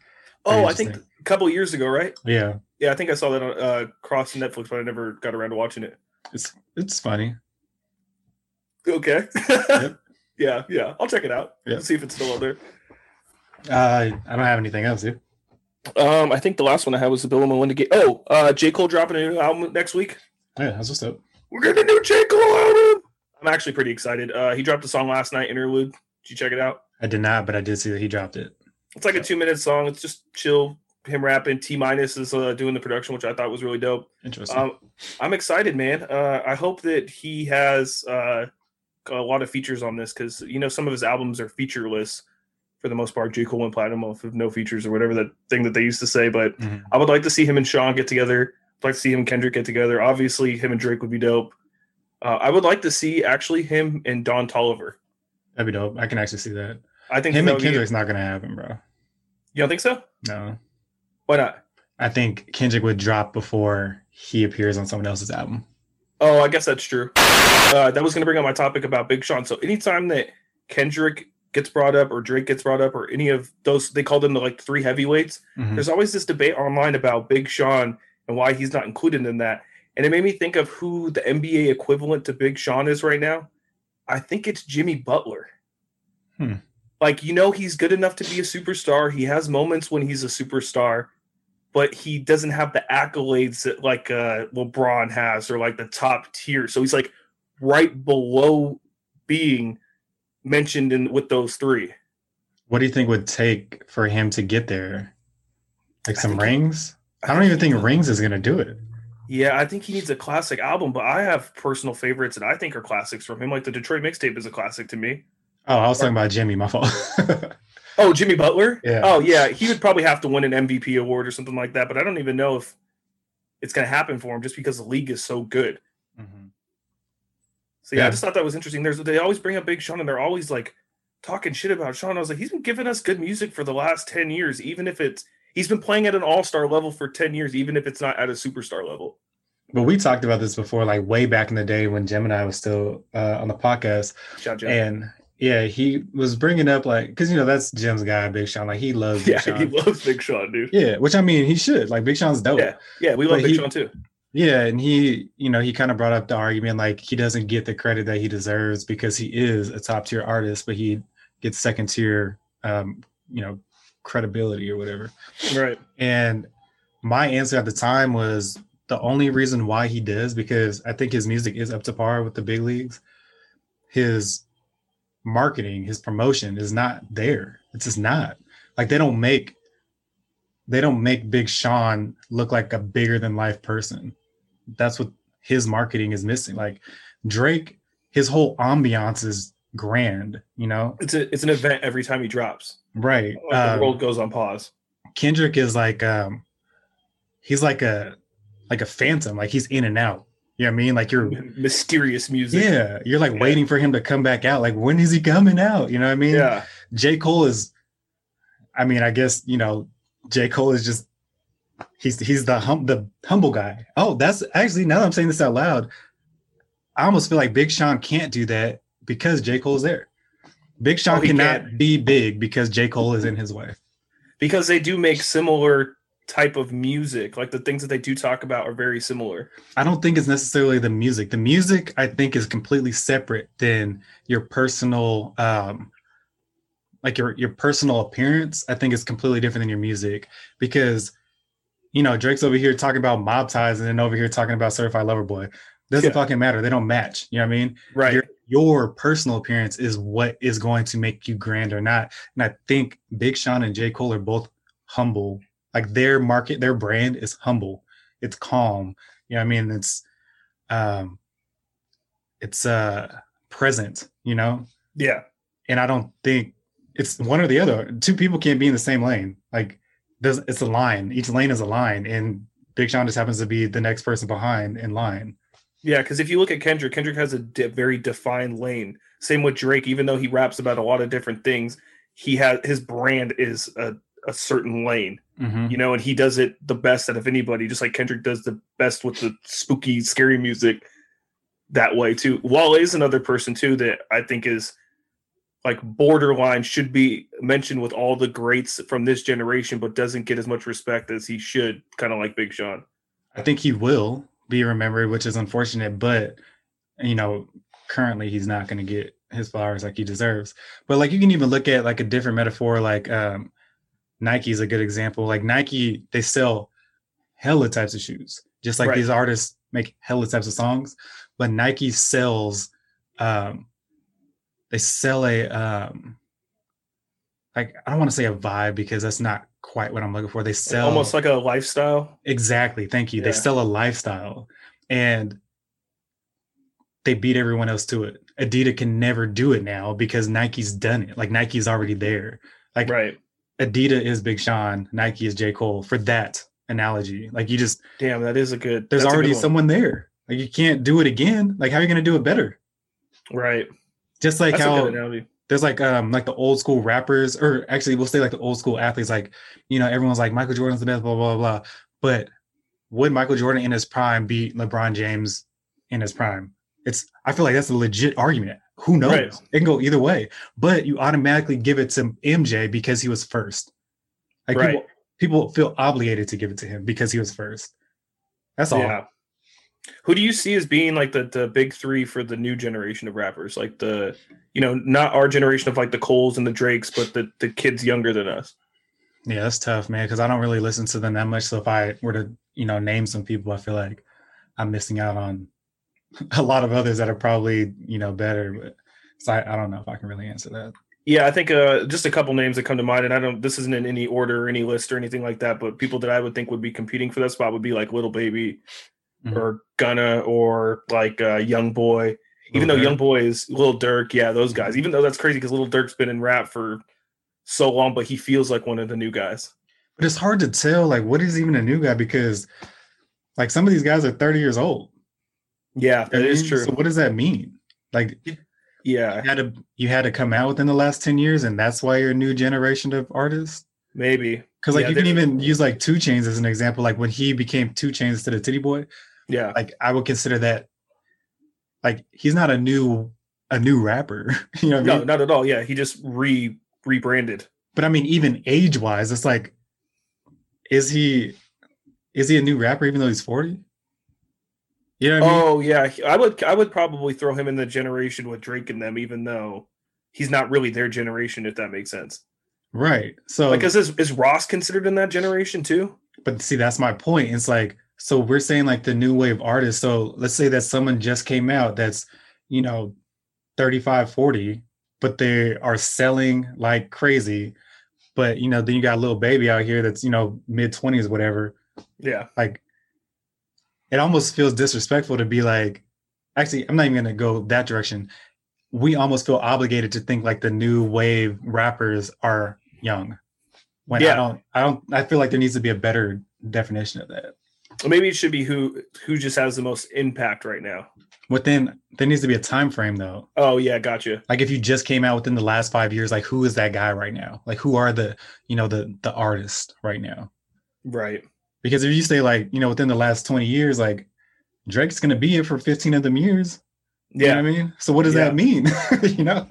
Speaker 2: Oh, I think a couple years ago, right?
Speaker 3: yeah,
Speaker 2: Yeah, I think I saw that on uh, across Netflix, but I never got around to watching it.
Speaker 3: it's it's funny.
Speaker 2: Okay.
Speaker 3: Yep.
Speaker 2: yeah, yeah. I'll check it out.
Speaker 3: Yep.
Speaker 2: See if it's still out there.
Speaker 3: Uh, I don't have anything else, dude.
Speaker 2: Um, I think the last one I had was the Bill and Melinda game. Oh, uh, J. Cole dropping a new album next week.
Speaker 3: Yeah, that's what's up.
Speaker 2: We're getting a new J. Cole album. I'm actually pretty excited. Uh, he dropped a song last night, Interlude. Did you check it out?
Speaker 3: I did not, but I did see that he dropped it.
Speaker 2: It's like a two minute song. It's just chill, him rapping. T minus is uh, doing the production, which I thought was really dope.
Speaker 3: Interesting.
Speaker 2: Um, I'm excited, man. Uh, I hope that he has uh, a lot of features on this because you know some of his albums are featureless for the most part. J. Cole went platinum off of no features or whatever that thing that they used to say. But
Speaker 3: Mhm.
Speaker 2: I would like to see him and Sean get together. I'd like to see him and Kendrick get together. Obviously, him and Drake would be dope. Uh, I would like to see actually him and Don Toliver.
Speaker 3: That'd be dope. I can actually see that.
Speaker 2: I think
Speaker 3: Him and
Speaker 2: would be-
Speaker 3: not gonna happen, bro.
Speaker 2: You don't think so?
Speaker 3: No,
Speaker 2: Why not?
Speaker 3: I think Kendrick would drop before he appears on someone else's album.
Speaker 2: Oh, I guess that's true. Uh, that was going to bring up my topic about Big Sean. So anytime that Kendrick gets brought up or Drake gets brought up or any of those, they call them the like three heavyweights.
Speaker 3: Mhm.
Speaker 2: There's always this debate online about Big Sean and why he's not included in that. And it made me think of who the NBA equivalent to Big Sean is right now. I think it's Jimmy Butler.
Speaker 3: Hmm.
Speaker 2: Like, you know, he's good enough to be a superstar. He has moments when he's a superstar, but he doesn't have the accolades that like uh, LeBron has or like the top tier. So he's like right below being mentioned in with those three.
Speaker 3: What do you think would take for him to get there? Like
Speaker 2: I
Speaker 3: some
Speaker 2: think he-
Speaker 3: rings? I don't even think rings is gonna do it.
Speaker 2: Yeah, I think he needs a classic album, but I have personal favorites that I think are classics from him. Like the Detroit mixtape is a classic to me.
Speaker 3: Oh, I was talking about Jimmy. My fault.
Speaker 2: Oh, Jimmy Butler?
Speaker 3: Yeah.
Speaker 2: Oh, yeah. He would probably have to win an MVP award or something like that, but I don't even know if it's going to happen for him just because the league is so good.
Speaker 3: Mhm.
Speaker 2: So, yeah, I just thought that was interesting. There's They always bring up Big Sean and they're always like talking shit about Sean. I was like, he's been giving us good music for the last 10 years, even if it's, he's been playing at an all star level for 10 years, even if it's not at a superstar level.
Speaker 3: But we talked about this before, like way back in the day when Gemini was still uh, on the podcast,
Speaker 2: Shout Jim.
Speaker 3: and yeah, he was bringing up like because you know that's Jim's guy, Big Sean. Like he loves Big
Speaker 2: Yeah,
Speaker 3: Sean.
Speaker 2: he loves Big Sean, dude.
Speaker 3: yeah, which I mean he should. Like Big Sean's dope.
Speaker 2: Yeah, yeah, we love
Speaker 3: But
Speaker 2: Big
Speaker 3: he-
Speaker 2: Sean too.
Speaker 3: Yeah, and he, you know, he kind of brought up the argument like he doesn't get the credit that he deserves because he is a top tier artist, but he gets second tier, um, you know, credibility or whatever.
Speaker 2: Right.
Speaker 3: And my answer at the time was the only reason why he does because I think his music is up to par with the big leagues. His marketing, his promotion is not there. It's just not. Like they don't make they don't make Big Sean look like a bigger than life person. that's what his marketing is missing. Like Drake, his whole ambiance is grand, you know?
Speaker 2: It's a it's an event every time he drops.
Speaker 3: Right.
Speaker 2: Like the
Speaker 3: Um,
Speaker 2: world goes on pause.
Speaker 3: Kendrick is like um he's like a like a phantom, like he's in and out. You know what I mean? Like you're
Speaker 2: Mysterious music.
Speaker 3: yeah, you're like
Speaker 2: Yeah.
Speaker 3: waiting for him to come back out. Like when is he coming out? You know what I mean?
Speaker 2: Yeah.
Speaker 3: J. Cole is I mean, I guess, you know, J. Cole is just he's he's the hum the humble guy. Oh, that's actually now that I'm saying this out loud, I almost feel like Big Sean can't do that because J. Cole's there. Big oh, Sean
Speaker 2: Oh,
Speaker 3: cannot
Speaker 2: can't.
Speaker 3: be big because J. Cole is in his way.
Speaker 2: Because they do make similar type of music. Like the things that they do talk about are very similar.
Speaker 3: I don't think it's necessarily the music. The music I think is completely separate than your personal um like your your personal appearance. I think is completely different than your music because you know, Drake's over here talking about mob ties and then over here talking about certified lover boy. Doesn't
Speaker 2: Yeah.
Speaker 3: fucking matter. They don't match. You know what I mean?
Speaker 2: Right.
Speaker 3: Your your personal appearance is what is going to make you grand or not. And I think Big Sean and J. Cole are both humble. Like their market, their brand is humble. It's calm. You know what I mean? It's um it's uh present, you know?
Speaker 2: yeah.
Speaker 3: And I don't think it's one or the other. Two people can't be in the same lane. Like there's it's a line. Each lane is a line. And Big Sean just happens to be the next person behind in line.
Speaker 2: Yeah, because if you look at Kendrick, Kendrick has a de- very defined lane. Same with Drake, even though he raps about a lot of different things, he has his brand is a, a certain lane,
Speaker 3: Mhm.
Speaker 2: you know, and he does it the best out of anybody, just like Kendrick does the best with the spooky, scary music that way too. Wale is another person too that I think is like borderline should be mentioned with all the greats from this generation, but doesn't get as much respect as he should, kind of like Big Sean.
Speaker 3: I think he will be remembered, which is unfortunate, but you know, currently he's not going to get his flowers like he deserves. But like you can even look at like a different metaphor, like um, Nike's a good example. Like Nike, they sell hella types of shoes, just like
Speaker 2: Right.
Speaker 3: these artists make hella types of songs. But Nike sells, um, they sell a um, like I don't want to say a vibe because that's not quite what I'm looking for. They sell
Speaker 2: Almost like a lifestyle.
Speaker 3: Exactly. Thank you. They sell a lifestyle and they beat everyone else to it. Adidas can never do it now because Nike's done it. Like Nike's already there. Like
Speaker 2: Right.
Speaker 3: Adidas is Big Sean, Nike is J. Cole for that analogy. Like you just
Speaker 2: Damn, that is a good.
Speaker 3: there's
Speaker 2: that's a good
Speaker 3: already someone there. Like you can't do it again. Like how are you gonna do it better?
Speaker 2: Right.
Speaker 3: Just like
Speaker 2: That's
Speaker 3: how there's like um like the old school rappers, or actually we'll say like the old school athletes, like you know, everyone's like Michael Jordan's the best, blah blah, blah, blah. But would Michael Jordan in his prime beat LeBron James in his prime? It's I feel like that's a legit argument. Who knows?
Speaker 2: Right.
Speaker 3: It can go either way. But you automatically give it to MJ because he was first. Like
Speaker 2: Right.
Speaker 3: people, people feel obligated to give it to him because he was first. That's all.
Speaker 2: Yeah. Who do you see as being like the the big three for the new generation of rappers? Like the you know not our generation of like the Coles and the Drakes, but the the kids younger than us.
Speaker 3: Yeah, that's tough, man, because I don't really listen to them that much. So if I were to, you know, name some people, I feel like I'm missing out on a lot of others that are probably, you know, better. But so I, I don't know if I can really answer that.
Speaker 2: Yeah, I think uh, just a couple names that come to mind, and I don't. This isn't in any order or any list or anything like that. But people that I would think would be competing for that spot would be like Lil Baby,
Speaker 3: Mhm.
Speaker 2: or Gunna, or like uh, YoungBoy. Even
Speaker 3: Lil
Speaker 2: though
Speaker 3: Durk.
Speaker 2: YoungBoy is Lil Durk, yeah, those guys. Even though that's crazy because Lil Durk's been in rap for so long, but he feels like one of the new guys.
Speaker 3: But it's hard to tell, like, what is even a new guy because, like, some of these guys are 30 years old.
Speaker 2: Yeah, that
Speaker 3: I
Speaker 2: is true.
Speaker 3: So what does that mean? Like, you
Speaker 2: yeah,
Speaker 3: had to you had to come out within the last 10 years, and that's why you're a new generation of artists.
Speaker 2: maybe.
Speaker 3: Because like
Speaker 2: Yeah,
Speaker 3: you can even use like 2 Chainz as an example. Like when he became 2 Chainz to the Titty Boy,
Speaker 2: Yeah,
Speaker 3: like I would consider that like he's not a new a new rapper. you know what I
Speaker 2: no,
Speaker 3: mean?
Speaker 2: not at all. Yeah, he just re rebranded.
Speaker 3: But I mean, even age wise, it's like, is he is he a new rapper even though he's 40? You know what I mean?
Speaker 2: Oh yeah, I would I would probably throw him in the generation with Drake and them, even though he's not really their generation, if that makes sense.
Speaker 3: Right. So
Speaker 2: Like, is this, is Ross considered in that generation too?
Speaker 3: but see that's my point it's like so we're saying like the new wave artists so let's say that someone just came out that's you know 35 40 but they are selling like crazy but you know then you got a Lil Baby out here that's you know mid 20s whatever
Speaker 2: Yeah,
Speaker 3: like it almost feels disrespectful to be like, actually, I'm not even gonna go that direction. We almost feel obligated to think like the new wave rappers are young. When
Speaker 2: Yeah.
Speaker 3: I don't, I don't, I feel like there needs to be a better definition of that.
Speaker 2: Or maybe it should be who who just has the most impact right now.
Speaker 3: Within there needs to be a time frame though.
Speaker 2: Oh yeah, gotcha.
Speaker 3: Like if you just came out within the last five years, like who is that guy right now? Like who are the, you know, the the artist right now?
Speaker 2: Right.
Speaker 3: Because if you say like, you know, within the last 20 years, like Drake's gonna be here for 15 of them years. You
Speaker 2: Yeah.
Speaker 3: know what I mean? So what does
Speaker 2: Yeah.
Speaker 3: that mean? you know?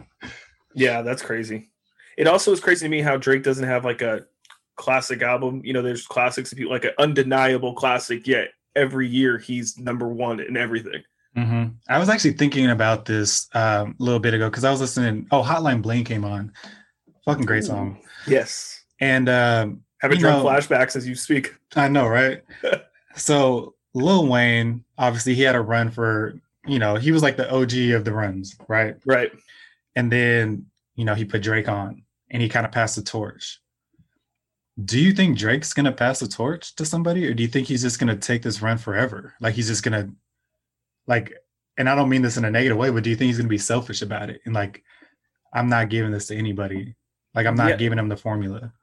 Speaker 2: Yeah, that's crazy. It also is crazy to me how Drake doesn't have like a classic album. You know, there's classics, you like an undeniable classic, yet every year he's number one in everything.
Speaker 3: hmm I was actually thinking about this um, a little bit ago because I was listening. Oh, Hotline Bling came on. Fucking great song.
Speaker 2: Yes.
Speaker 3: And um,
Speaker 2: Having
Speaker 3: You
Speaker 2: drunk
Speaker 3: know-
Speaker 2: flashbacks as you speak.
Speaker 3: I know, right? so Lil Wayne, obviously, he had a run for, you know, he was like the OG of the runs, right?
Speaker 2: Right.
Speaker 3: And then, you know, he put Drake on and he kind of passed the torch. Do you think Drake's gonna pass the torch to somebody, or do you think he's just gonna take this run forever? Like he's just gonna like and I don't mean this in a negative way, but do you think he's gonna be selfish about it? And like, I'm not giving this to anybody. Like I'm not
Speaker 2: Yeah.
Speaker 3: giving him the formula.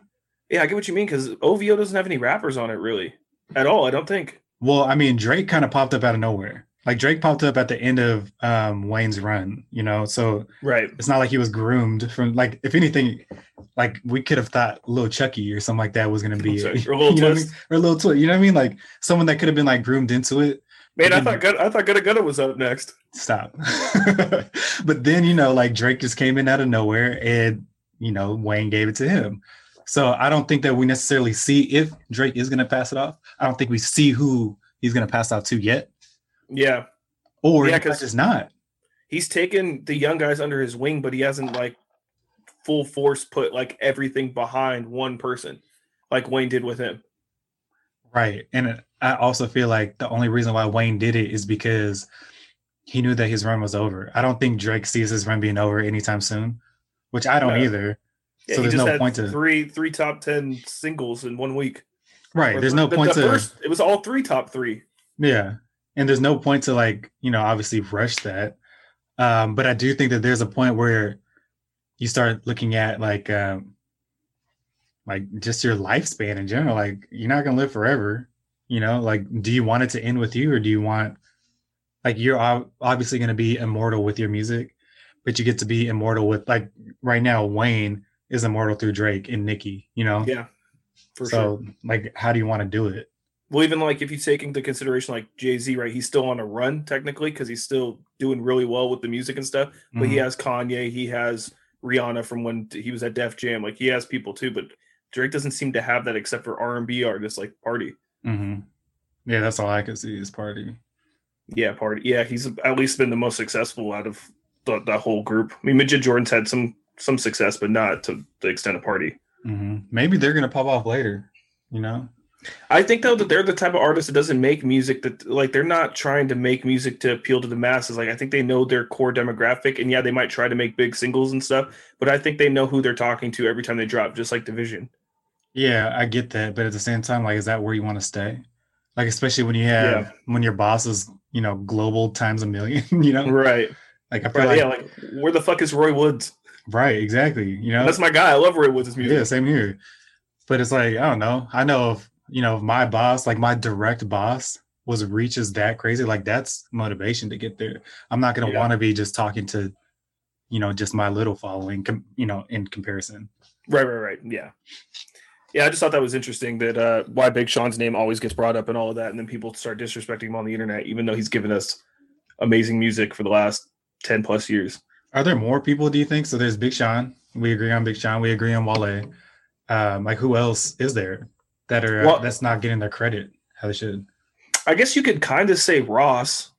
Speaker 2: Yeah, I get what you mean because OVO doesn't have any rappers on it really at all. I don't think.
Speaker 3: Well, I mean, Drake kind of popped up out of nowhere. Like Drake popped up at the end of um, Wayne's run, you know. So
Speaker 2: Right.
Speaker 3: it's not like he was groomed from like. If anything, like we could have thought Lil Chuckee or something like that was going to be,
Speaker 2: Sorry, or a Lil
Speaker 3: you know what I
Speaker 2: Twist.
Speaker 3: mean? or a little twist. You know what I mean? Like someone that could have been like groomed into it.
Speaker 2: Man, I thought good I thought Gudda Gudda was up next.
Speaker 3: Stop. but then you know, like Drake just came in out of nowhere, and you know Wayne gave it to him. So I don't think that we necessarily see if Drake is going to pass it off. I don't think we see who he's going to pass out to yet,
Speaker 2: Yeah.
Speaker 3: or
Speaker 2: Yeah,
Speaker 3: yeah,
Speaker 2: 'cause-
Speaker 3: it's not.
Speaker 2: He's taken the young guys under his wing, but he hasn't like full force put like everything behind one person like Wayne did with him.
Speaker 3: Right. And I also feel like the only reason why Wayne did it is because he knew that his run was over. I don't think Drake sees his run being over anytime soon, which I don't
Speaker 2: No.
Speaker 3: either.
Speaker 2: Yeah,
Speaker 3: So
Speaker 2: he
Speaker 3: there's
Speaker 2: just
Speaker 3: no
Speaker 2: had
Speaker 3: point to-
Speaker 2: three three top ten singles in one week.
Speaker 3: Right.
Speaker 2: Or
Speaker 3: There's
Speaker 2: three-
Speaker 3: no point
Speaker 2: the
Speaker 3: to
Speaker 2: first- it was all three top three.
Speaker 3: Yeah. And there's no point to like, you know, obviously rush that. Um, but I do think that there's a point where you start looking at like um like just your lifespan in general. Like you're not gonna live forever. You know, like do you want it to end with you or do you want like you're obviously gonna be immortal with your music, but you get to be immortal with like right now, Wayne is immortal through Drake and Nicki, you know?
Speaker 2: Yeah, for sure.
Speaker 3: so like how do you want to do it?
Speaker 2: Well, even like if you take into consideration like Jay Z, right? He's still on a run technically because he's still doing really well with the music and stuff. But he
Speaker 3: Mhm.
Speaker 2: has Kanye, he has Rihanna from when he was at Def Jam. Like he has people too, but Drake doesn't seem to have that except for R and B artists like Party.
Speaker 3: hmm Yeah, that's all I can see is party.
Speaker 2: Yeah, Party. Yeah, he's at least been the most successful out of the, the whole group. I mean, Majid Jordan's had some some success, but not to the extent of Party.
Speaker 3: hmm Maybe they're gonna pop off later. You know?
Speaker 2: I think though that they're the type of artist that doesn't make music that like they're not trying to make music to appeal to the masses. Like I think they know their core demographic, and yeah, they might try to make big singles and stuff, but I think they know who they're talking to every time they drop, just like Division.
Speaker 3: Yeah, I get that, but at the same time, like, is that where you want to stay? Like, especially when you have when your boss is, you know, global times a million. You know,
Speaker 2: Right.
Speaker 3: like I feel
Speaker 2: Right.
Speaker 3: like
Speaker 2: yeah. Like where the fuck is Roy Woods?
Speaker 3: Right, exactly. You know,
Speaker 2: That's my guy. I love Roy Woods' music.
Speaker 3: yeah, same here. But it's like I don't know. I know if you know if my boss, like my direct boss, was reaches that crazy, like that's motivation to get there. I'm not gonna
Speaker 2: Yeah.
Speaker 3: want to be just talking to, you know, just my little following, com- you know, in comparison.
Speaker 2: Right, right, right. Yeah. Yeah, I just thought that was interesting that uh why Big Sean's name always gets brought up and all of that, and then people start disrespecting him on the internet, even though he's given us amazing music for the last 10 plus years.
Speaker 3: Are there more people? Do you think? So there's Big Sean. We agree on Big Sean. We agree on Wale. Um, like who else is there that are uh, that's not getting their credit how they should?
Speaker 2: I guess you could kind of say Ross.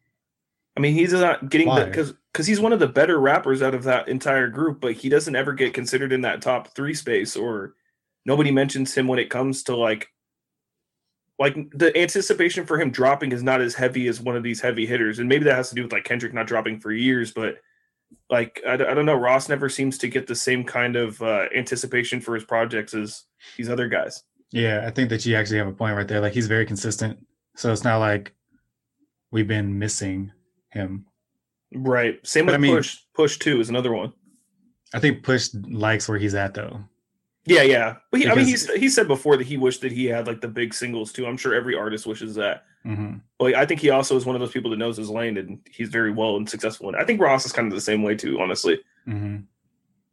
Speaker 2: I mean, he's not getting the because because he's one of the better rappers out of that entire group, but he doesn't ever get considered in that top three space, or nobody mentions him when it comes to like like the anticipation for him dropping is not as heavy as one of these heavy hitters, and maybe that has to do with like Kendrick not dropping for years, but like I don't know, Ross never seems to get the same kind of uh, anticipation for his projects as these other guys.
Speaker 3: Yeah, I think that you actually have a point right there. Like he's very consistent. So it's not like we've been missing him.
Speaker 2: Right. Same
Speaker 3: But
Speaker 2: with
Speaker 3: I mean-
Speaker 2: Push. Pusha T is another one.
Speaker 3: I think Push likes where he's at though.
Speaker 2: Yeah, yeah. But he, I mean,
Speaker 3: Because-
Speaker 2: he's he said before that he wished that he had like the big singles too. I'm sure every artist wishes that.
Speaker 3: hmm
Speaker 2: But I think he also is one of those people that knows his lane and he's very well and successful And. I think Ross is kind of the same way too, honestly.
Speaker 3: hmm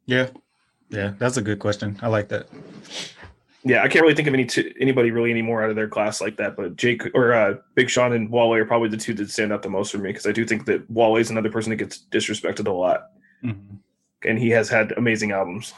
Speaker 3: Yeah, yeah, that's a good question. I like that.
Speaker 2: Yeah, I can't really think of any t- anybody really anymore out of their class like that. But Jake or uh, Big Sean and Wale are probably the two that stand out the most for me because I do think that Wale is another person that gets disrespected a lot,
Speaker 3: hmm
Speaker 2: and he has had amazing albums.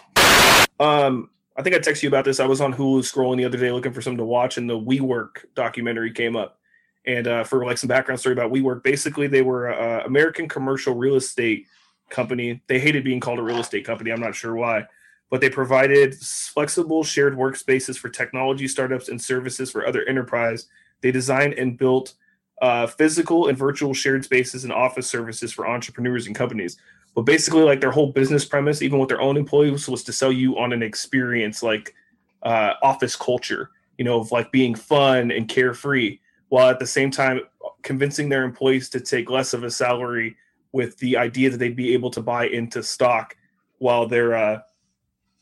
Speaker 2: Um, I think I texted you about this. I was on Hulu scrolling the other day looking for something to watch, and the WeWork documentary came up. And uh, for like some background story about WeWork, basically they were a American commercial real estate company. They hated being called a real estate company. I'm not sure why, but they provided flexible shared workspaces for technology startups and services for other enterprise. They designed and built uh, physical and virtual shared spaces and office services for entrepreneurs and companies. But basically, like their whole business premise, even with their own employees, was to sell you on an experience like uh, office culture, you know, of like being fun and carefree, while at the same time convincing their employees to take less of a salary with the idea that they'd be able to buy into stock while their uh,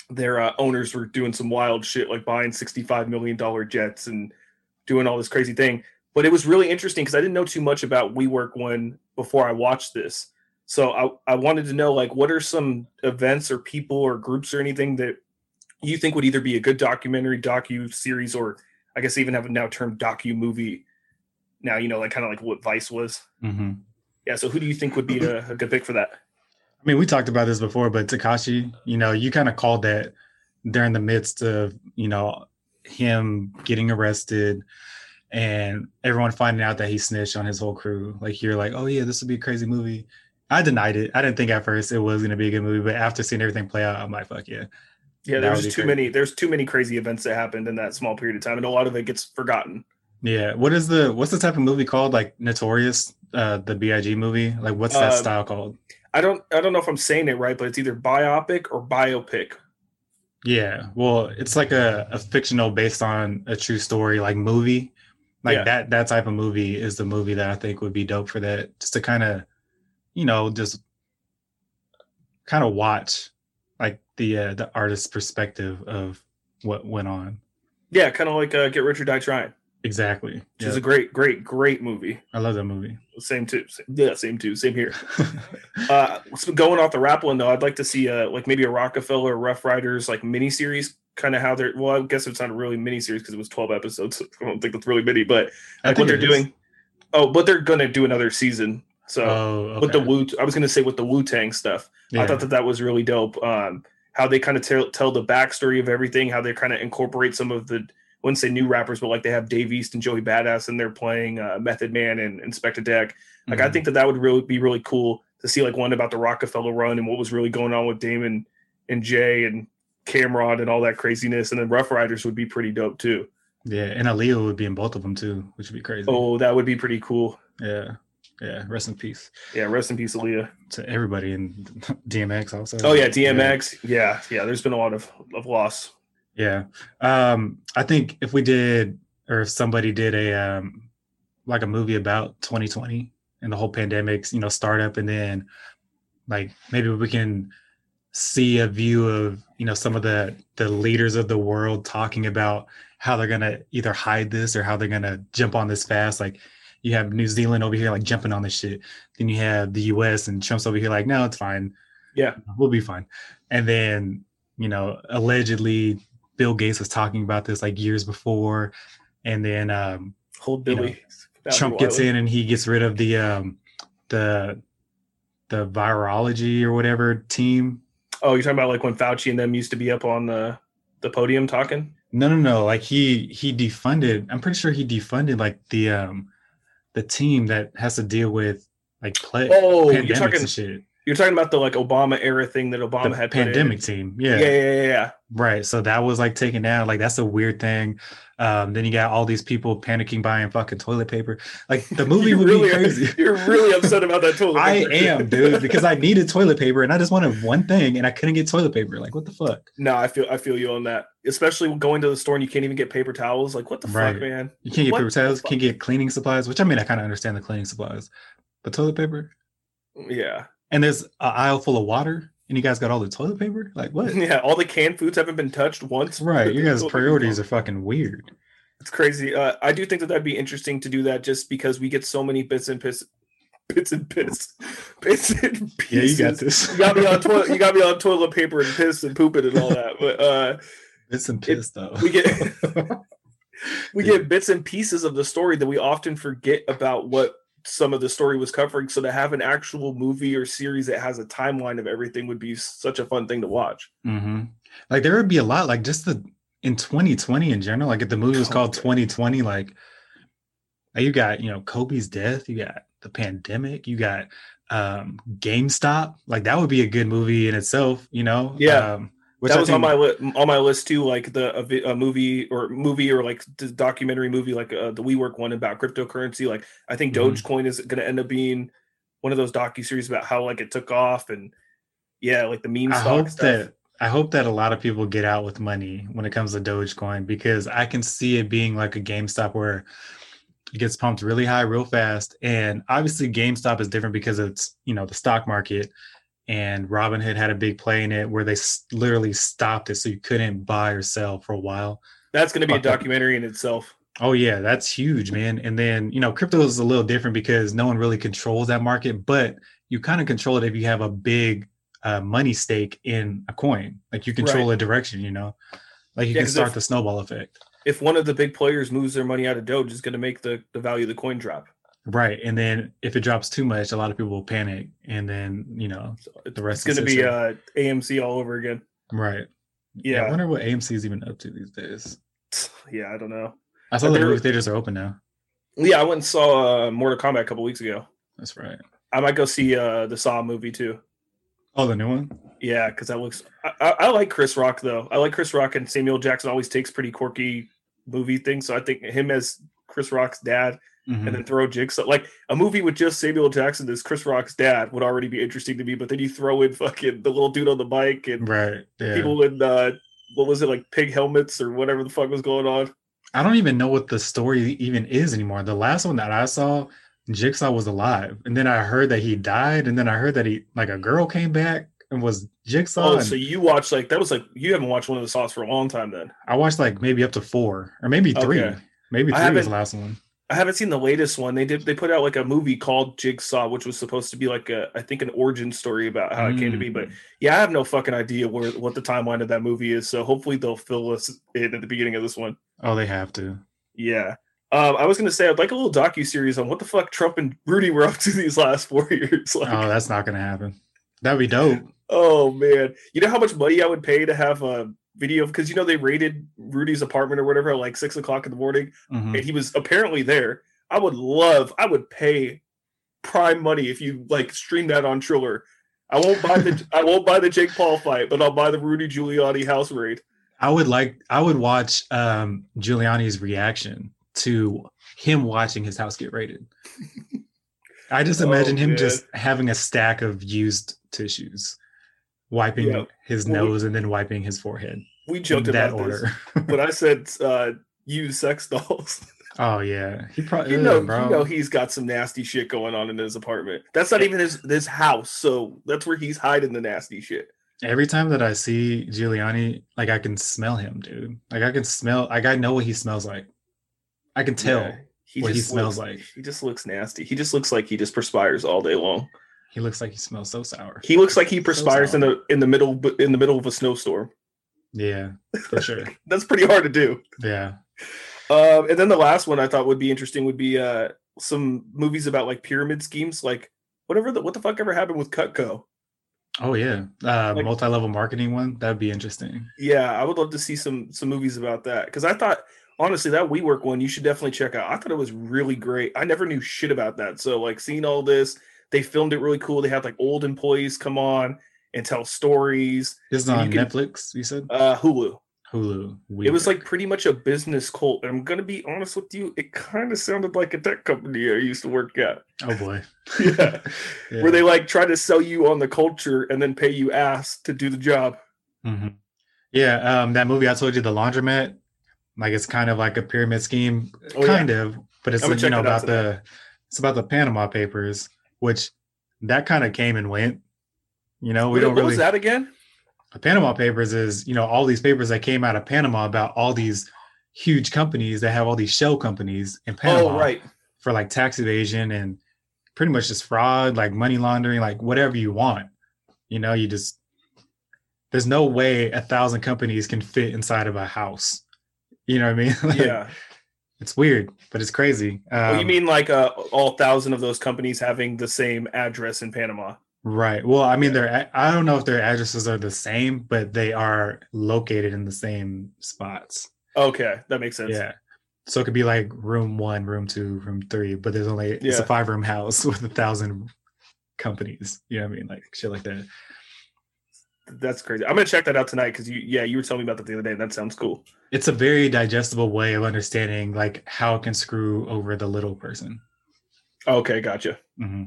Speaker 2: their uh, owners were doing some wild shit like buying $65 million jets and doing all this crazy thing. But it was really interesting because I didn't know too much about WeWork when before I watched this. So I, I wanted to know like what are some events or people or groups or anything that you think would either be a good documentary, docu series, or I guess even have a now termed docu movie. Now you know like kind of like what Vice was.
Speaker 3: hmm
Speaker 2: Yeah. So who do you think would be a, a good pick for that?
Speaker 3: I mean, we talked about this before, but Tekashi, you know, you kind of called that during the midst of, you know, him getting arrested and everyone finding out that he snitched on his whole crew. Like you're like, oh yeah, this would be a crazy movie. I denied it. I didn't think at first it was gonna be a good movie, but after seeing everything play out, I'm like, fuck yeah.
Speaker 2: Yeah, there's just too
Speaker 3: great.
Speaker 2: many. There's too many crazy events that happened in that small period of time, and a lot of it gets forgotten.
Speaker 3: Yeah. What is the what's the type of movie called? Like Notorious, uh the B.I.G. movie? Like what's that
Speaker 2: Um,
Speaker 3: style called?
Speaker 2: I don't. I don't know if I'm saying it right, but it's either biopic or biopic.
Speaker 3: Yeah. Well, it's like a, a fictional based on a true story like movie. Like
Speaker 2: Yeah.
Speaker 3: that that type of movie is the movie that I think would be dope for that. Just to kind of, you know, just kind of watch like the uh, the artist's perspective of what went on.
Speaker 2: Yeah, kind of like uh, Get Rich or Die Trying,
Speaker 3: Exactly.
Speaker 2: which is a great, great, great movie.
Speaker 3: I love that movie.
Speaker 2: Same too. Yeah, same too. Same here. Uh, going off the rap one though, I'd like to see uh like maybe a Rockefeller Rough Riders like miniseries, kind of how they're. Well, I guess it's not a really mini series because it was 12 episodes. I don't think that's really mini, but
Speaker 3: I
Speaker 2: like what
Speaker 3: think
Speaker 2: they're
Speaker 3: is.
Speaker 2: doing. Oh, but they're gonna do another season. So
Speaker 3: Oh,
Speaker 2: with the
Speaker 3: okay.
Speaker 2: Wu, I was gonna say with the Wu Tang stuff. I thought that that was really dope. Um, how they kind of tell tell the backstory of everything, how they kind of incorporate some of the I wouldn't say new rappers, but like they have Dave East and Joey Badass, and they're playing uh, Method Man and Inspectah Deck. Like I
Speaker 3: Mhm.
Speaker 2: think that that would really be really cool to see like one about the Rockefeller run and what was really going on with Damon and Jay and Cam'ron and all that craziness, and then Rough Riders would be pretty dope too.
Speaker 3: Yeah, and Aaliyah would be in both of them too, which would be crazy.
Speaker 2: Oh, that would be pretty cool.
Speaker 3: Yeah. Yeah. Rest in peace
Speaker 2: Yeah, rest in peace, Aaliyah.
Speaker 3: to everybody in DMX also.
Speaker 2: Oh yeah, DMX. Yeah, yeah. There's been a lot of of loss.
Speaker 3: Yeah. Um, I think if we did or if somebody did a um like a movie about 2020 and the whole pandemics, you know, startup and then like maybe we can see a view of, you know, some of the the leaders of the world talking about how they're gonna either hide this or how they're gonna jump on this fast. Like you have New Zealand over here like jumping on this shit. Then you have the US and Trump's over here like, no, it's fine.
Speaker 2: Yeah.
Speaker 3: We'll be fine. And then, you know, allegedly Bill Gates was talking about this like years before. And then um
Speaker 2: Hold
Speaker 3: You know,
Speaker 2: Billy.
Speaker 3: Trump gets in and he gets rid of the um the the virology or whatever team.
Speaker 2: Oh, you're talking about like when Fauci and them used to be up on the the podium talking?
Speaker 3: No, no, no. Like he he defunded. I'm pretty sure he defunded like the um the team that has to deal with like play
Speaker 2: Oh, you're talking
Speaker 3: and shit.
Speaker 2: you're talking about the like Obama era thing that Obama
Speaker 3: The
Speaker 2: had
Speaker 3: pandemic team.
Speaker 2: Yeah,
Speaker 3: Yeah.
Speaker 2: yeah, yeah, yeah.
Speaker 3: Right. So that was like taken down. Like that's a weird thing. Um, then you got all these people panicking buying fucking toilet paper. Like the movie would
Speaker 2: really
Speaker 3: be crazy.
Speaker 2: You're really upset about that toilet. Paper.
Speaker 3: I am, dude, because I needed toilet paper and I just wanted one thing and I couldn't get toilet paper. Like, what the fuck?
Speaker 2: No, I feel I feel you on that. Especially going to the store and you can't even get paper towels. Like what the
Speaker 3: Right.
Speaker 2: fuck, man?
Speaker 3: You can't get
Speaker 2: What
Speaker 3: paper towels,
Speaker 2: fuck?
Speaker 3: can't get cleaning supplies, which I mean, I kind of understand the cleaning supplies, but toilet paper.
Speaker 2: Yeah,
Speaker 3: And there's an aisle full of water and you guys got all the toilet paper? Like, what?
Speaker 2: yeah. All the canned foods haven't been touched once.
Speaker 3: Right. Your guys' priorities are fucking weird.
Speaker 2: It's crazy. Uh, I do think that that'd be interesting to do that, just because we get so many bits and piss, bits and piss, bits and pieces.
Speaker 3: Yeah, you got this.
Speaker 2: You got me on toilet. You got me on toilet paper and piss and pooping and all that. But uh,
Speaker 3: It's and piss though.
Speaker 2: we get we
Speaker 3: Yeah.
Speaker 2: get bits and pieces of the story that we often forget about what some of the story was covering. So to have an actual movie or series that has a timeline of everything would be such a fun thing to watch.
Speaker 3: hmm Like there would be a lot, like just the in 2020 in general. Like if the movie was called 2020, like uh, you got you know Kobe's death, you got the pandemic, you got um GameStop. Like that would be a good movie in itself, you know.
Speaker 2: Yeah.
Speaker 3: Um, which
Speaker 2: that
Speaker 3: I
Speaker 2: was on my li- on my list too, like the a, vi- a movie or movie or like the documentary movie, like uh, the WeWork one about cryptocurrency. Like I think
Speaker 3: Mhm.
Speaker 2: Dogecoin is going to end up being one of those docu series about how like it took off and yeah, like the meme
Speaker 3: I
Speaker 2: stock
Speaker 3: hope
Speaker 2: stuff.
Speaker 3: that I hope that a lot of people get out with money when it comes to Dogecoin because I can see it being like a GameStop where it gets pumped really high real fast. And obviously GameStop is different because it's, you know, the stock market and Robinhood had a big play in it where they s- literally stopped it so you couldn't buy or sell for a while.
Speaker 2: That's going to be a
Speaker 3: Okay.
Speaker 2: documentary in itself.
Speaker 3: Oh yeah, that's huge, man. And then, you know, crypto is a little different because no one really controls that market, but you kind of control it if you have a big uh, money stake in a coin. Like you control a direction, you know. Like you
Speaker 2: Yeah,
Speaker 3: can start
Speaker 2: if-
Speaker 3: the snowball effect.
Speaker 2: If one of the big players moves their money out of Doge, it's going to make the, the value of the coin drop.
Speaker 3: Right. And then if it drops too much, a lot of people will panic and then, you know, The rest
Speaker 2: it's going to be uh, AMC all over again.
Speaker 3: right.
Speaker 2: Yeah.
Speaker 3: I wonder what AMC is even up to these days.
Speaker 2: yeah, I don't know.
Speaker 3: I saw
Speaker 2: But
Speaker 3: the movie theaters are open now.
Speaker 2: Yeah, I went and saw uh, Mortal Kombat a couple weeks ago.
Speaker 3: That's right.
Speaker 2: I might go see uh, the Saw movie too.
Speaker 3: Oh, the new one?
Speaker 2: Yeah, because that looks. I, I, I like Chris Rock though. I like Chris Rock and Samuel Jackson always takes pretty quirky movie things. So I think him as Chris Rock's dad
Speaker 3: Mhm.
Speaker 2: and then throw Jigsaw like a movie with just Samuel Jackson as Chris Rock's dad would already be interesting to me. But then you throw in fucking the little dude on the bike and
Speaker 3: Right. Yeah.
Speaker 2: people in uh, what was it like pig helmets or whatever the fuck was going on.
Speaker 3: I don't even know what the story even is anymore. The last one that I saw, Jigsaw was alive, and then I heard that he died, and then I heard that he like a girl came back and was Jigsaw.
Speaker 2: Oh,
Speaker 3: and
Speaker 2: so you watched like that was like you haven't watched one of the Saws for a long time then.
Speaker 3: I watched like maybe up to four or maybe three.
Speaker 2: Okay.
Speaker 3: Maybe three was the last one.
Speaker 2: I haven't seen the latest one. They did they put out like a movie called Jigsaw, which was supposed to be like a I think an origin story about how it came to be. But
Speaker 3: Mm.
Speaker 2: yeah, I have no fucking idea where what the timeline of that movie is. So hopefully they'll fill us in at the beginning of this one.
Speaker 3: oh, they have to.
Speaker 2: Yeah. Um, I was gonna say I'd like a little docu series on what the fuck Trump and Rudy were up to these last four years. Like,
Speaker 3: Oh, that's not gonna happen. That'd be dope.
Speaker 2: oh man, you know how much money I would pay to have a video because you know they raided Rudy's apartment or whatever at like six o'clock in the morning.
Speaker 3: Mhm.
Speaker 2: and he was apparently there. I would love, I would pay prime money if you like stream that on Triller. I won't buy the I won't buy the Jake Paul fight, but I'll buy the Rudy Giuliani house raid.
Speaker 3: I would like. I would watch um Giuliani's reaction to him watching his house get raided. I just
Speaker 2: Oh,
Speaker 3: imagine him
Speaker 2: man.
Speaker 3: just having a stack of used tissues, wiping
Speaker 2: Yeah.
Speaker 3: his
Speaker 2: Well,
Speaker 3: nose and then wiping his forehead.
Speaker 2: We
Speaker 3: In
Speaker 2: joked
Speaker 3: that
Speaker 2: about
Speaker 3: order.
Speaker 2: this, but I said uh use sex dolls.
Speaker 3: oh yeah, he probably
Speaker 2: you know, you know he's got some nasty shit going on in his apartment. That's not even his his house, so that's where he's hiding the nasty shit.
Speaker 3: Every time that I see Giuliani, like I can smell him, dude. Like I can smell. Like I know what he smells like. I can tell.
Speaker 2: Yeah, he
Speaker 3: what he smells
Speaker 2: looks-
Speaker 3: like.
Speaker 2: He just looks nasty. He just looks like he just perspires all day long.
Speaker 3: He looks like he smells so sour.
Speaker 2: He looks like he
Speaker 3: So
Speaker 2: perspires in the in the middle in the middle of a snowstorm.
Speaker 3: Yeah, for sure.
Speaker 2: That's pretty hard to do.
Speaker 3: Yeah.
Speaker 2: Um, and then the last one I thought would be interesting would be uh some movies about like pyramid schemes, like whatever the what the fuck ever happened with Cutco.
Speaker 3: Oh yeah, uh,
Speaker 2: Like-
Speaker 3: multi-level marketing one. That'd be interesting.
Speaker 2: Yeah, I would love to see some some movies about that because I thought honestly that WeWork one you should definitely check out. I thought it was really great. I never knew shit about that, so like seeing all this, they filmed it really cool. They had like old employees come on and tell stories.
Speaker 3: This is on
Speaker 2: you can-
Speaker 3: Netflix. You said?
Speaker 2: Uh, Hulu.
Speaker 3: Hulu.
Speaker 2: It was like pretty much a business cult. And I'm gonna be honest with you, it kind of sounded like a tech company I used to work at.
Speaker 3: oh boy,
Speaker 2: Yeah.
Speaker 3: Yeah.
Speaker 2: Where they like try to sell you on the culture and then pay you ass to do the job.
Speaker 3: Mhm. Yeah, um, that movie I told you, The Laundromat, like it's kind of like a pyramid scheme,
Speaker 2: Oh, yeah.
Speaker 3: kind of, but it's you know about the it's about the Panama Papers, which that kind of came and went. You know, we
Speaker 2: what
Speaker 3: don't
Speaker 2: what
Speaker 3: really.
Speaker 2: was that again?
Speaker 3: The Panama Papers is you know all these papers that came out of Panama about all these huge companies that have all these shell companies in oh, Panama
Speaker 2: Oh, right.
Speaker 3: for like tax evasion and pretty much just fraud, like money laundering, like whatever you want. You know, you just there's no way a thousand companies can fit inside of a house. You know what I mean? Like,
Speaker 2: Yeah.
Speaker 3: It's weird, but it's crazy. Um,
Speaker 2: oh, you mean like uh, all thousand of those companies having the same address in Panama?
Speaker 3: right? Well, I mean, they're I don't know if their addresses are the same, but they are located in the same spots.
Speaker 2: Okay, that makes sense.
Speaker 3: Yeah. So it could be like room one, room two, room three, but there's only it's a five room house with a thousand companies. You know what I mean? Like shit like that.
Speaker 2: That's crazy. I'm gonna check that out tonight because you, yeah, you were telling me about that the other day. and That sounds cool.
Speaker 3: It's a very digestible way of understanding like how it can screw over the little person.
Speaker 2: Okay, gotcha,
Speaker 3: hmm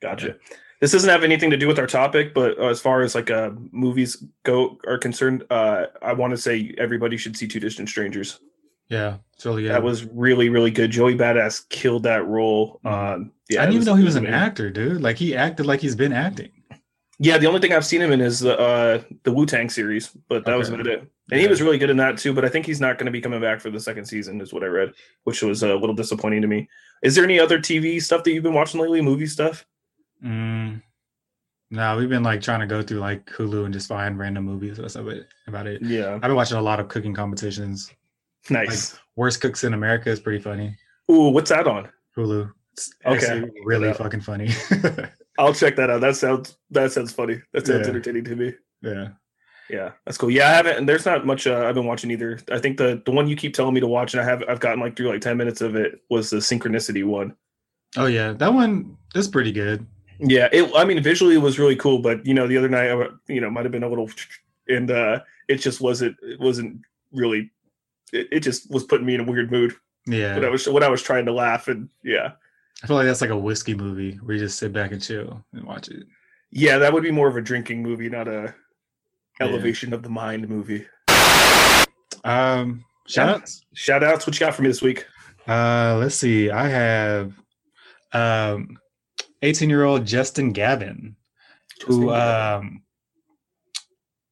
Speaker 2: gotcha. This doesn't have anything to do with our topic, but uh, as far as like uh, movies go are concerned, uh, I want to say everybody should see Two Distant Strangers.
Speaker 3: Yeah, it's really good.
Speaker 2: That was really, really good. Joey Badass killed that role.
Speaker 3: Mhm.
Speaker 2: Um, yeah,
Speaker 3: I didn't even know he was an actor, dude. Like he acted like he's been acting.
Speaker 2: Yeah, the only thing I've seen him in is the uh, the Wu Tang series, but that was about it. And he was really good in that too. But I think he's not going to be coming back for the second season, is what I read, which was a little disappointing to me. Is there any other TV stuff that you've been watching lately? Movie stuff?
Speaker 3: Mm. No, we've been like trying to go through like Hulu and just find random movies or something about it.
Speaker 2: Yeah,
Speaker 3: I've been watching a lot of cooking competitions.
Speaker 2: nice.
Speaker 3: Worst Cooks in America is pretty funny.
Speaker 2: Ooh, what's that on?
Speaker 3: Hulu. It's
Speaker 2: Okay.
Speaker 3: really fucking funny.
Speaker 2: I'll check that out. That sounds that sounds funny. That sounds
Speaker 3: Yeah.
Speaker 2: entertaining to me.
Speaker 3: yeah.
Speaker 2: Yeah, that's cool. Yeah, I haven't. And there's not much uh, I've been watching either. I think the the one you keep telling me to watch, and I have I've gotten like through like ten minutes of it was the Synchronicity one.
Speaker 3: Oh yeah, that one is pretty good.
Speaker 2: Yeah, it. I mean, visually it was really cool, but you know, the other night, I, you know, might have been a little, and uh it just wasn't. It wasn't really. It, it just was putting me in a weird mood
Speaker 3: Yeah.
Speaker 2: when I was when I was trying to laugh, and yeah,
Speaker 3: I feel like that's like a whiskey movie where you just sit back and chill and watch it.
Speaker 2: yeah, that would be more of a drinking movie, not a
Speaker 3: Yeah.
Speaker 2: elevation of the mind movie.
Speaker 3: Um, shout
Speaker 2: Yeah.
Speaker 3: outs.
Speaker 2: Shout outs, what you got for me this week?
Speaker 3: Uh, let's see. I have um, 18 year old Justin Gavin, who um,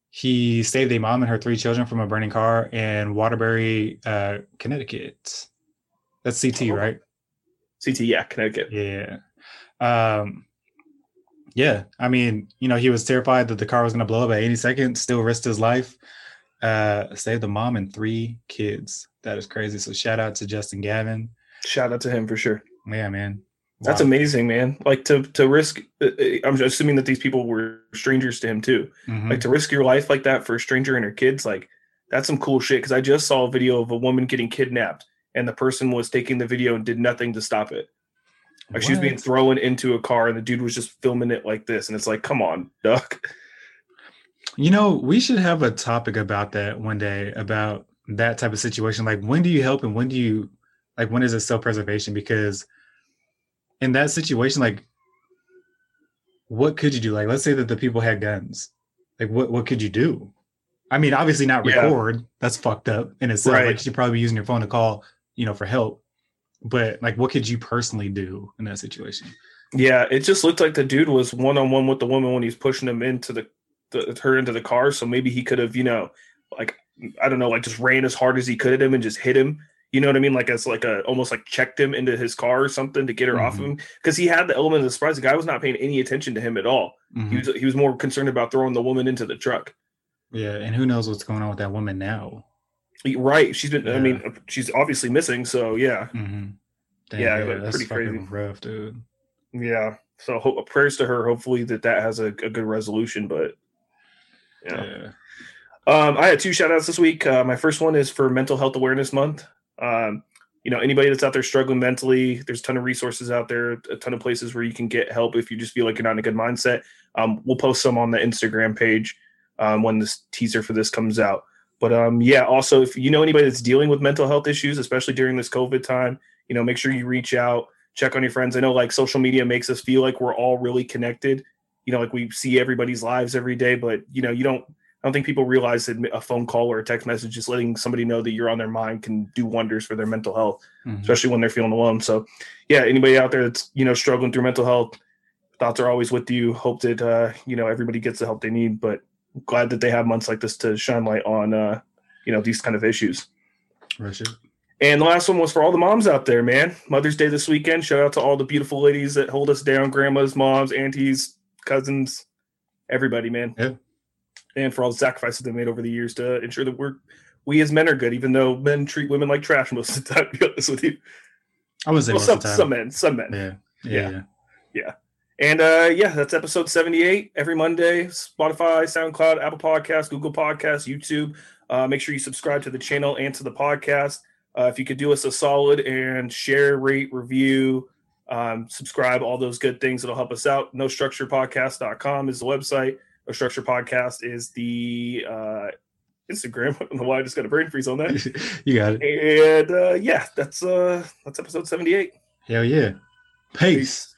Speaker 3: he saved a mom and her three children from a burning car in Waterbury, uh, Connecticut. That's CT,
Speaker 2: Oh.
Speaker 3: right?
Speaker 2: CT, yeah, Connecticut.
Speaker 3: Yeah. Um, yeah. I mean, you know, he was terrified that the car was going to blow up at any second, still risked his life, uh, saved the mom and three kids. That is crazy. So shout out to Justin Gavin.
Speaker 2: Shout out to him for sure.
Speaker 3: Yeah, man.
Speaker 2: That's amazing, man. Like to to risk. uh, uh, I'm assuming that these people were strangers to him too.
Speaker 3: Mhm.
Speaker 2: like to risk your life like that for a stranger and her kids like that's some cool shit because i just saw a video of a woman getting kidnapped and the person was taking the video and did nothing to stop it like she was being thrown into a car and the dude was just filming it like this and it's like come on duck
Speaker 3: You know, we should have a topic about that one day about that type of situation. Like, when do you help and when do you, like, when is it self preservation? Because in that situation, like, what could you do? Like, let's say that the people had guns. Like, what what could you do? I mean, obviously not
Speaker 2: Yeah.
Speaker 3: record. That's fucked up in itself.
Speaker 2: Right.
Speaker 3: Like, you should probably be using your phone to call, you know, for help. But like, what could you personally do in that situation?
Speaker 2: yeah it just looked like the dude was one-on-one with the woman when he's pushing him into the, the her into the car so maybe he could have you know like i don't know like just ran as hard as he could at him and just hit him you know what i mean like as like a almost like checked him into his car or something to get her off of him because he had the element of the surprise the guy was not paying any attention to him at all
Speaker 3: Mhm.
Speaker 2: He was he was more concerned about throwing the woman into the truck.
Speaker 3: Yeah, and who knows what's going on with that woman now?
Speaker 2: Right. She's been. I mean, she's obviously missing. So yeah,
Speaker 3: Mm-hmm.
Speaker 2: Yeah, it was pretty crazy.
Speaker 3: rough, dude.
Speaker 2: yeah. So ho- prayers to her. Hopefully that that has a, a good resolution. But yeah.
Speaker 3: Yeah.
Speaker 2: Um, I had two shout outs this week. Uh, my first one is for Mental Health Awareness Month. Um, you know, anybody that's out there struggling mentally, there's a ton of resources out there, a ton of places where you can get help if you just feel like you're not in a good mindset. Um, we'll post some on the Instagram page um, when this teaser for this comes out. But um, yeah, also if you know anybody that's dealing with mental health issues, especially during this COVID time, you know, make sure you reach out, check on your friends. I know like social media makes us feel like we're all really connected. You know, like we see everybody's lives every day, but you know, you don't. I don't think people realize that a phone call or a text message, just letting somebody know that you're on their mind, can do wonders for their mental health, mm-hmm. especially when they're feeling alone. So, yeah, anybody out there that's you know struggling through mental health, thoughts are always with you. Hope that uh, you know everybody gets the help they need. But glad that they have months like this to shine light on uh, you know these kind of issues.
Speaker 3: Richard.
Speaker 2: And the last one was for all the moms out there, man. Mother's Day this weekend. Shout out to all the beautiful ladies that hold us down, grandmas, moms, aunties, cousins, everybody, man.
Speaker 3: Yeah.
Speaker 2: And for all the sacrifices they made over the years to ensure that we're we as men are good, even though men treat women like trash most of the time. To be honest with you,
Speaker 3: I was well,
Speaker 2: some, some men, some men.
Speaker 3: Yeah. Yeah.
Speaker 2: Yeah. yeah. And uh, yeah, that's episode 78 every Monday. Spotify, SoundCloud, Apple Podcasts, Google Podcasts, YouTube. Uh, make sure you subscribe to the channel and to the podcast. Uh, if you could do us a solid and share, rate, review, um, subscribe, all those good things, it'll help us out. No structure podcast.com is the website. No structure podcast is the uh, Instagram. I don't know why I just got a brain freeze on that.
Speaker 3: you got it.
Speaker 2: And uh, yeah, that's uh, that's episode 78.
Speaker 3: Hell yeah. Peace. Peace.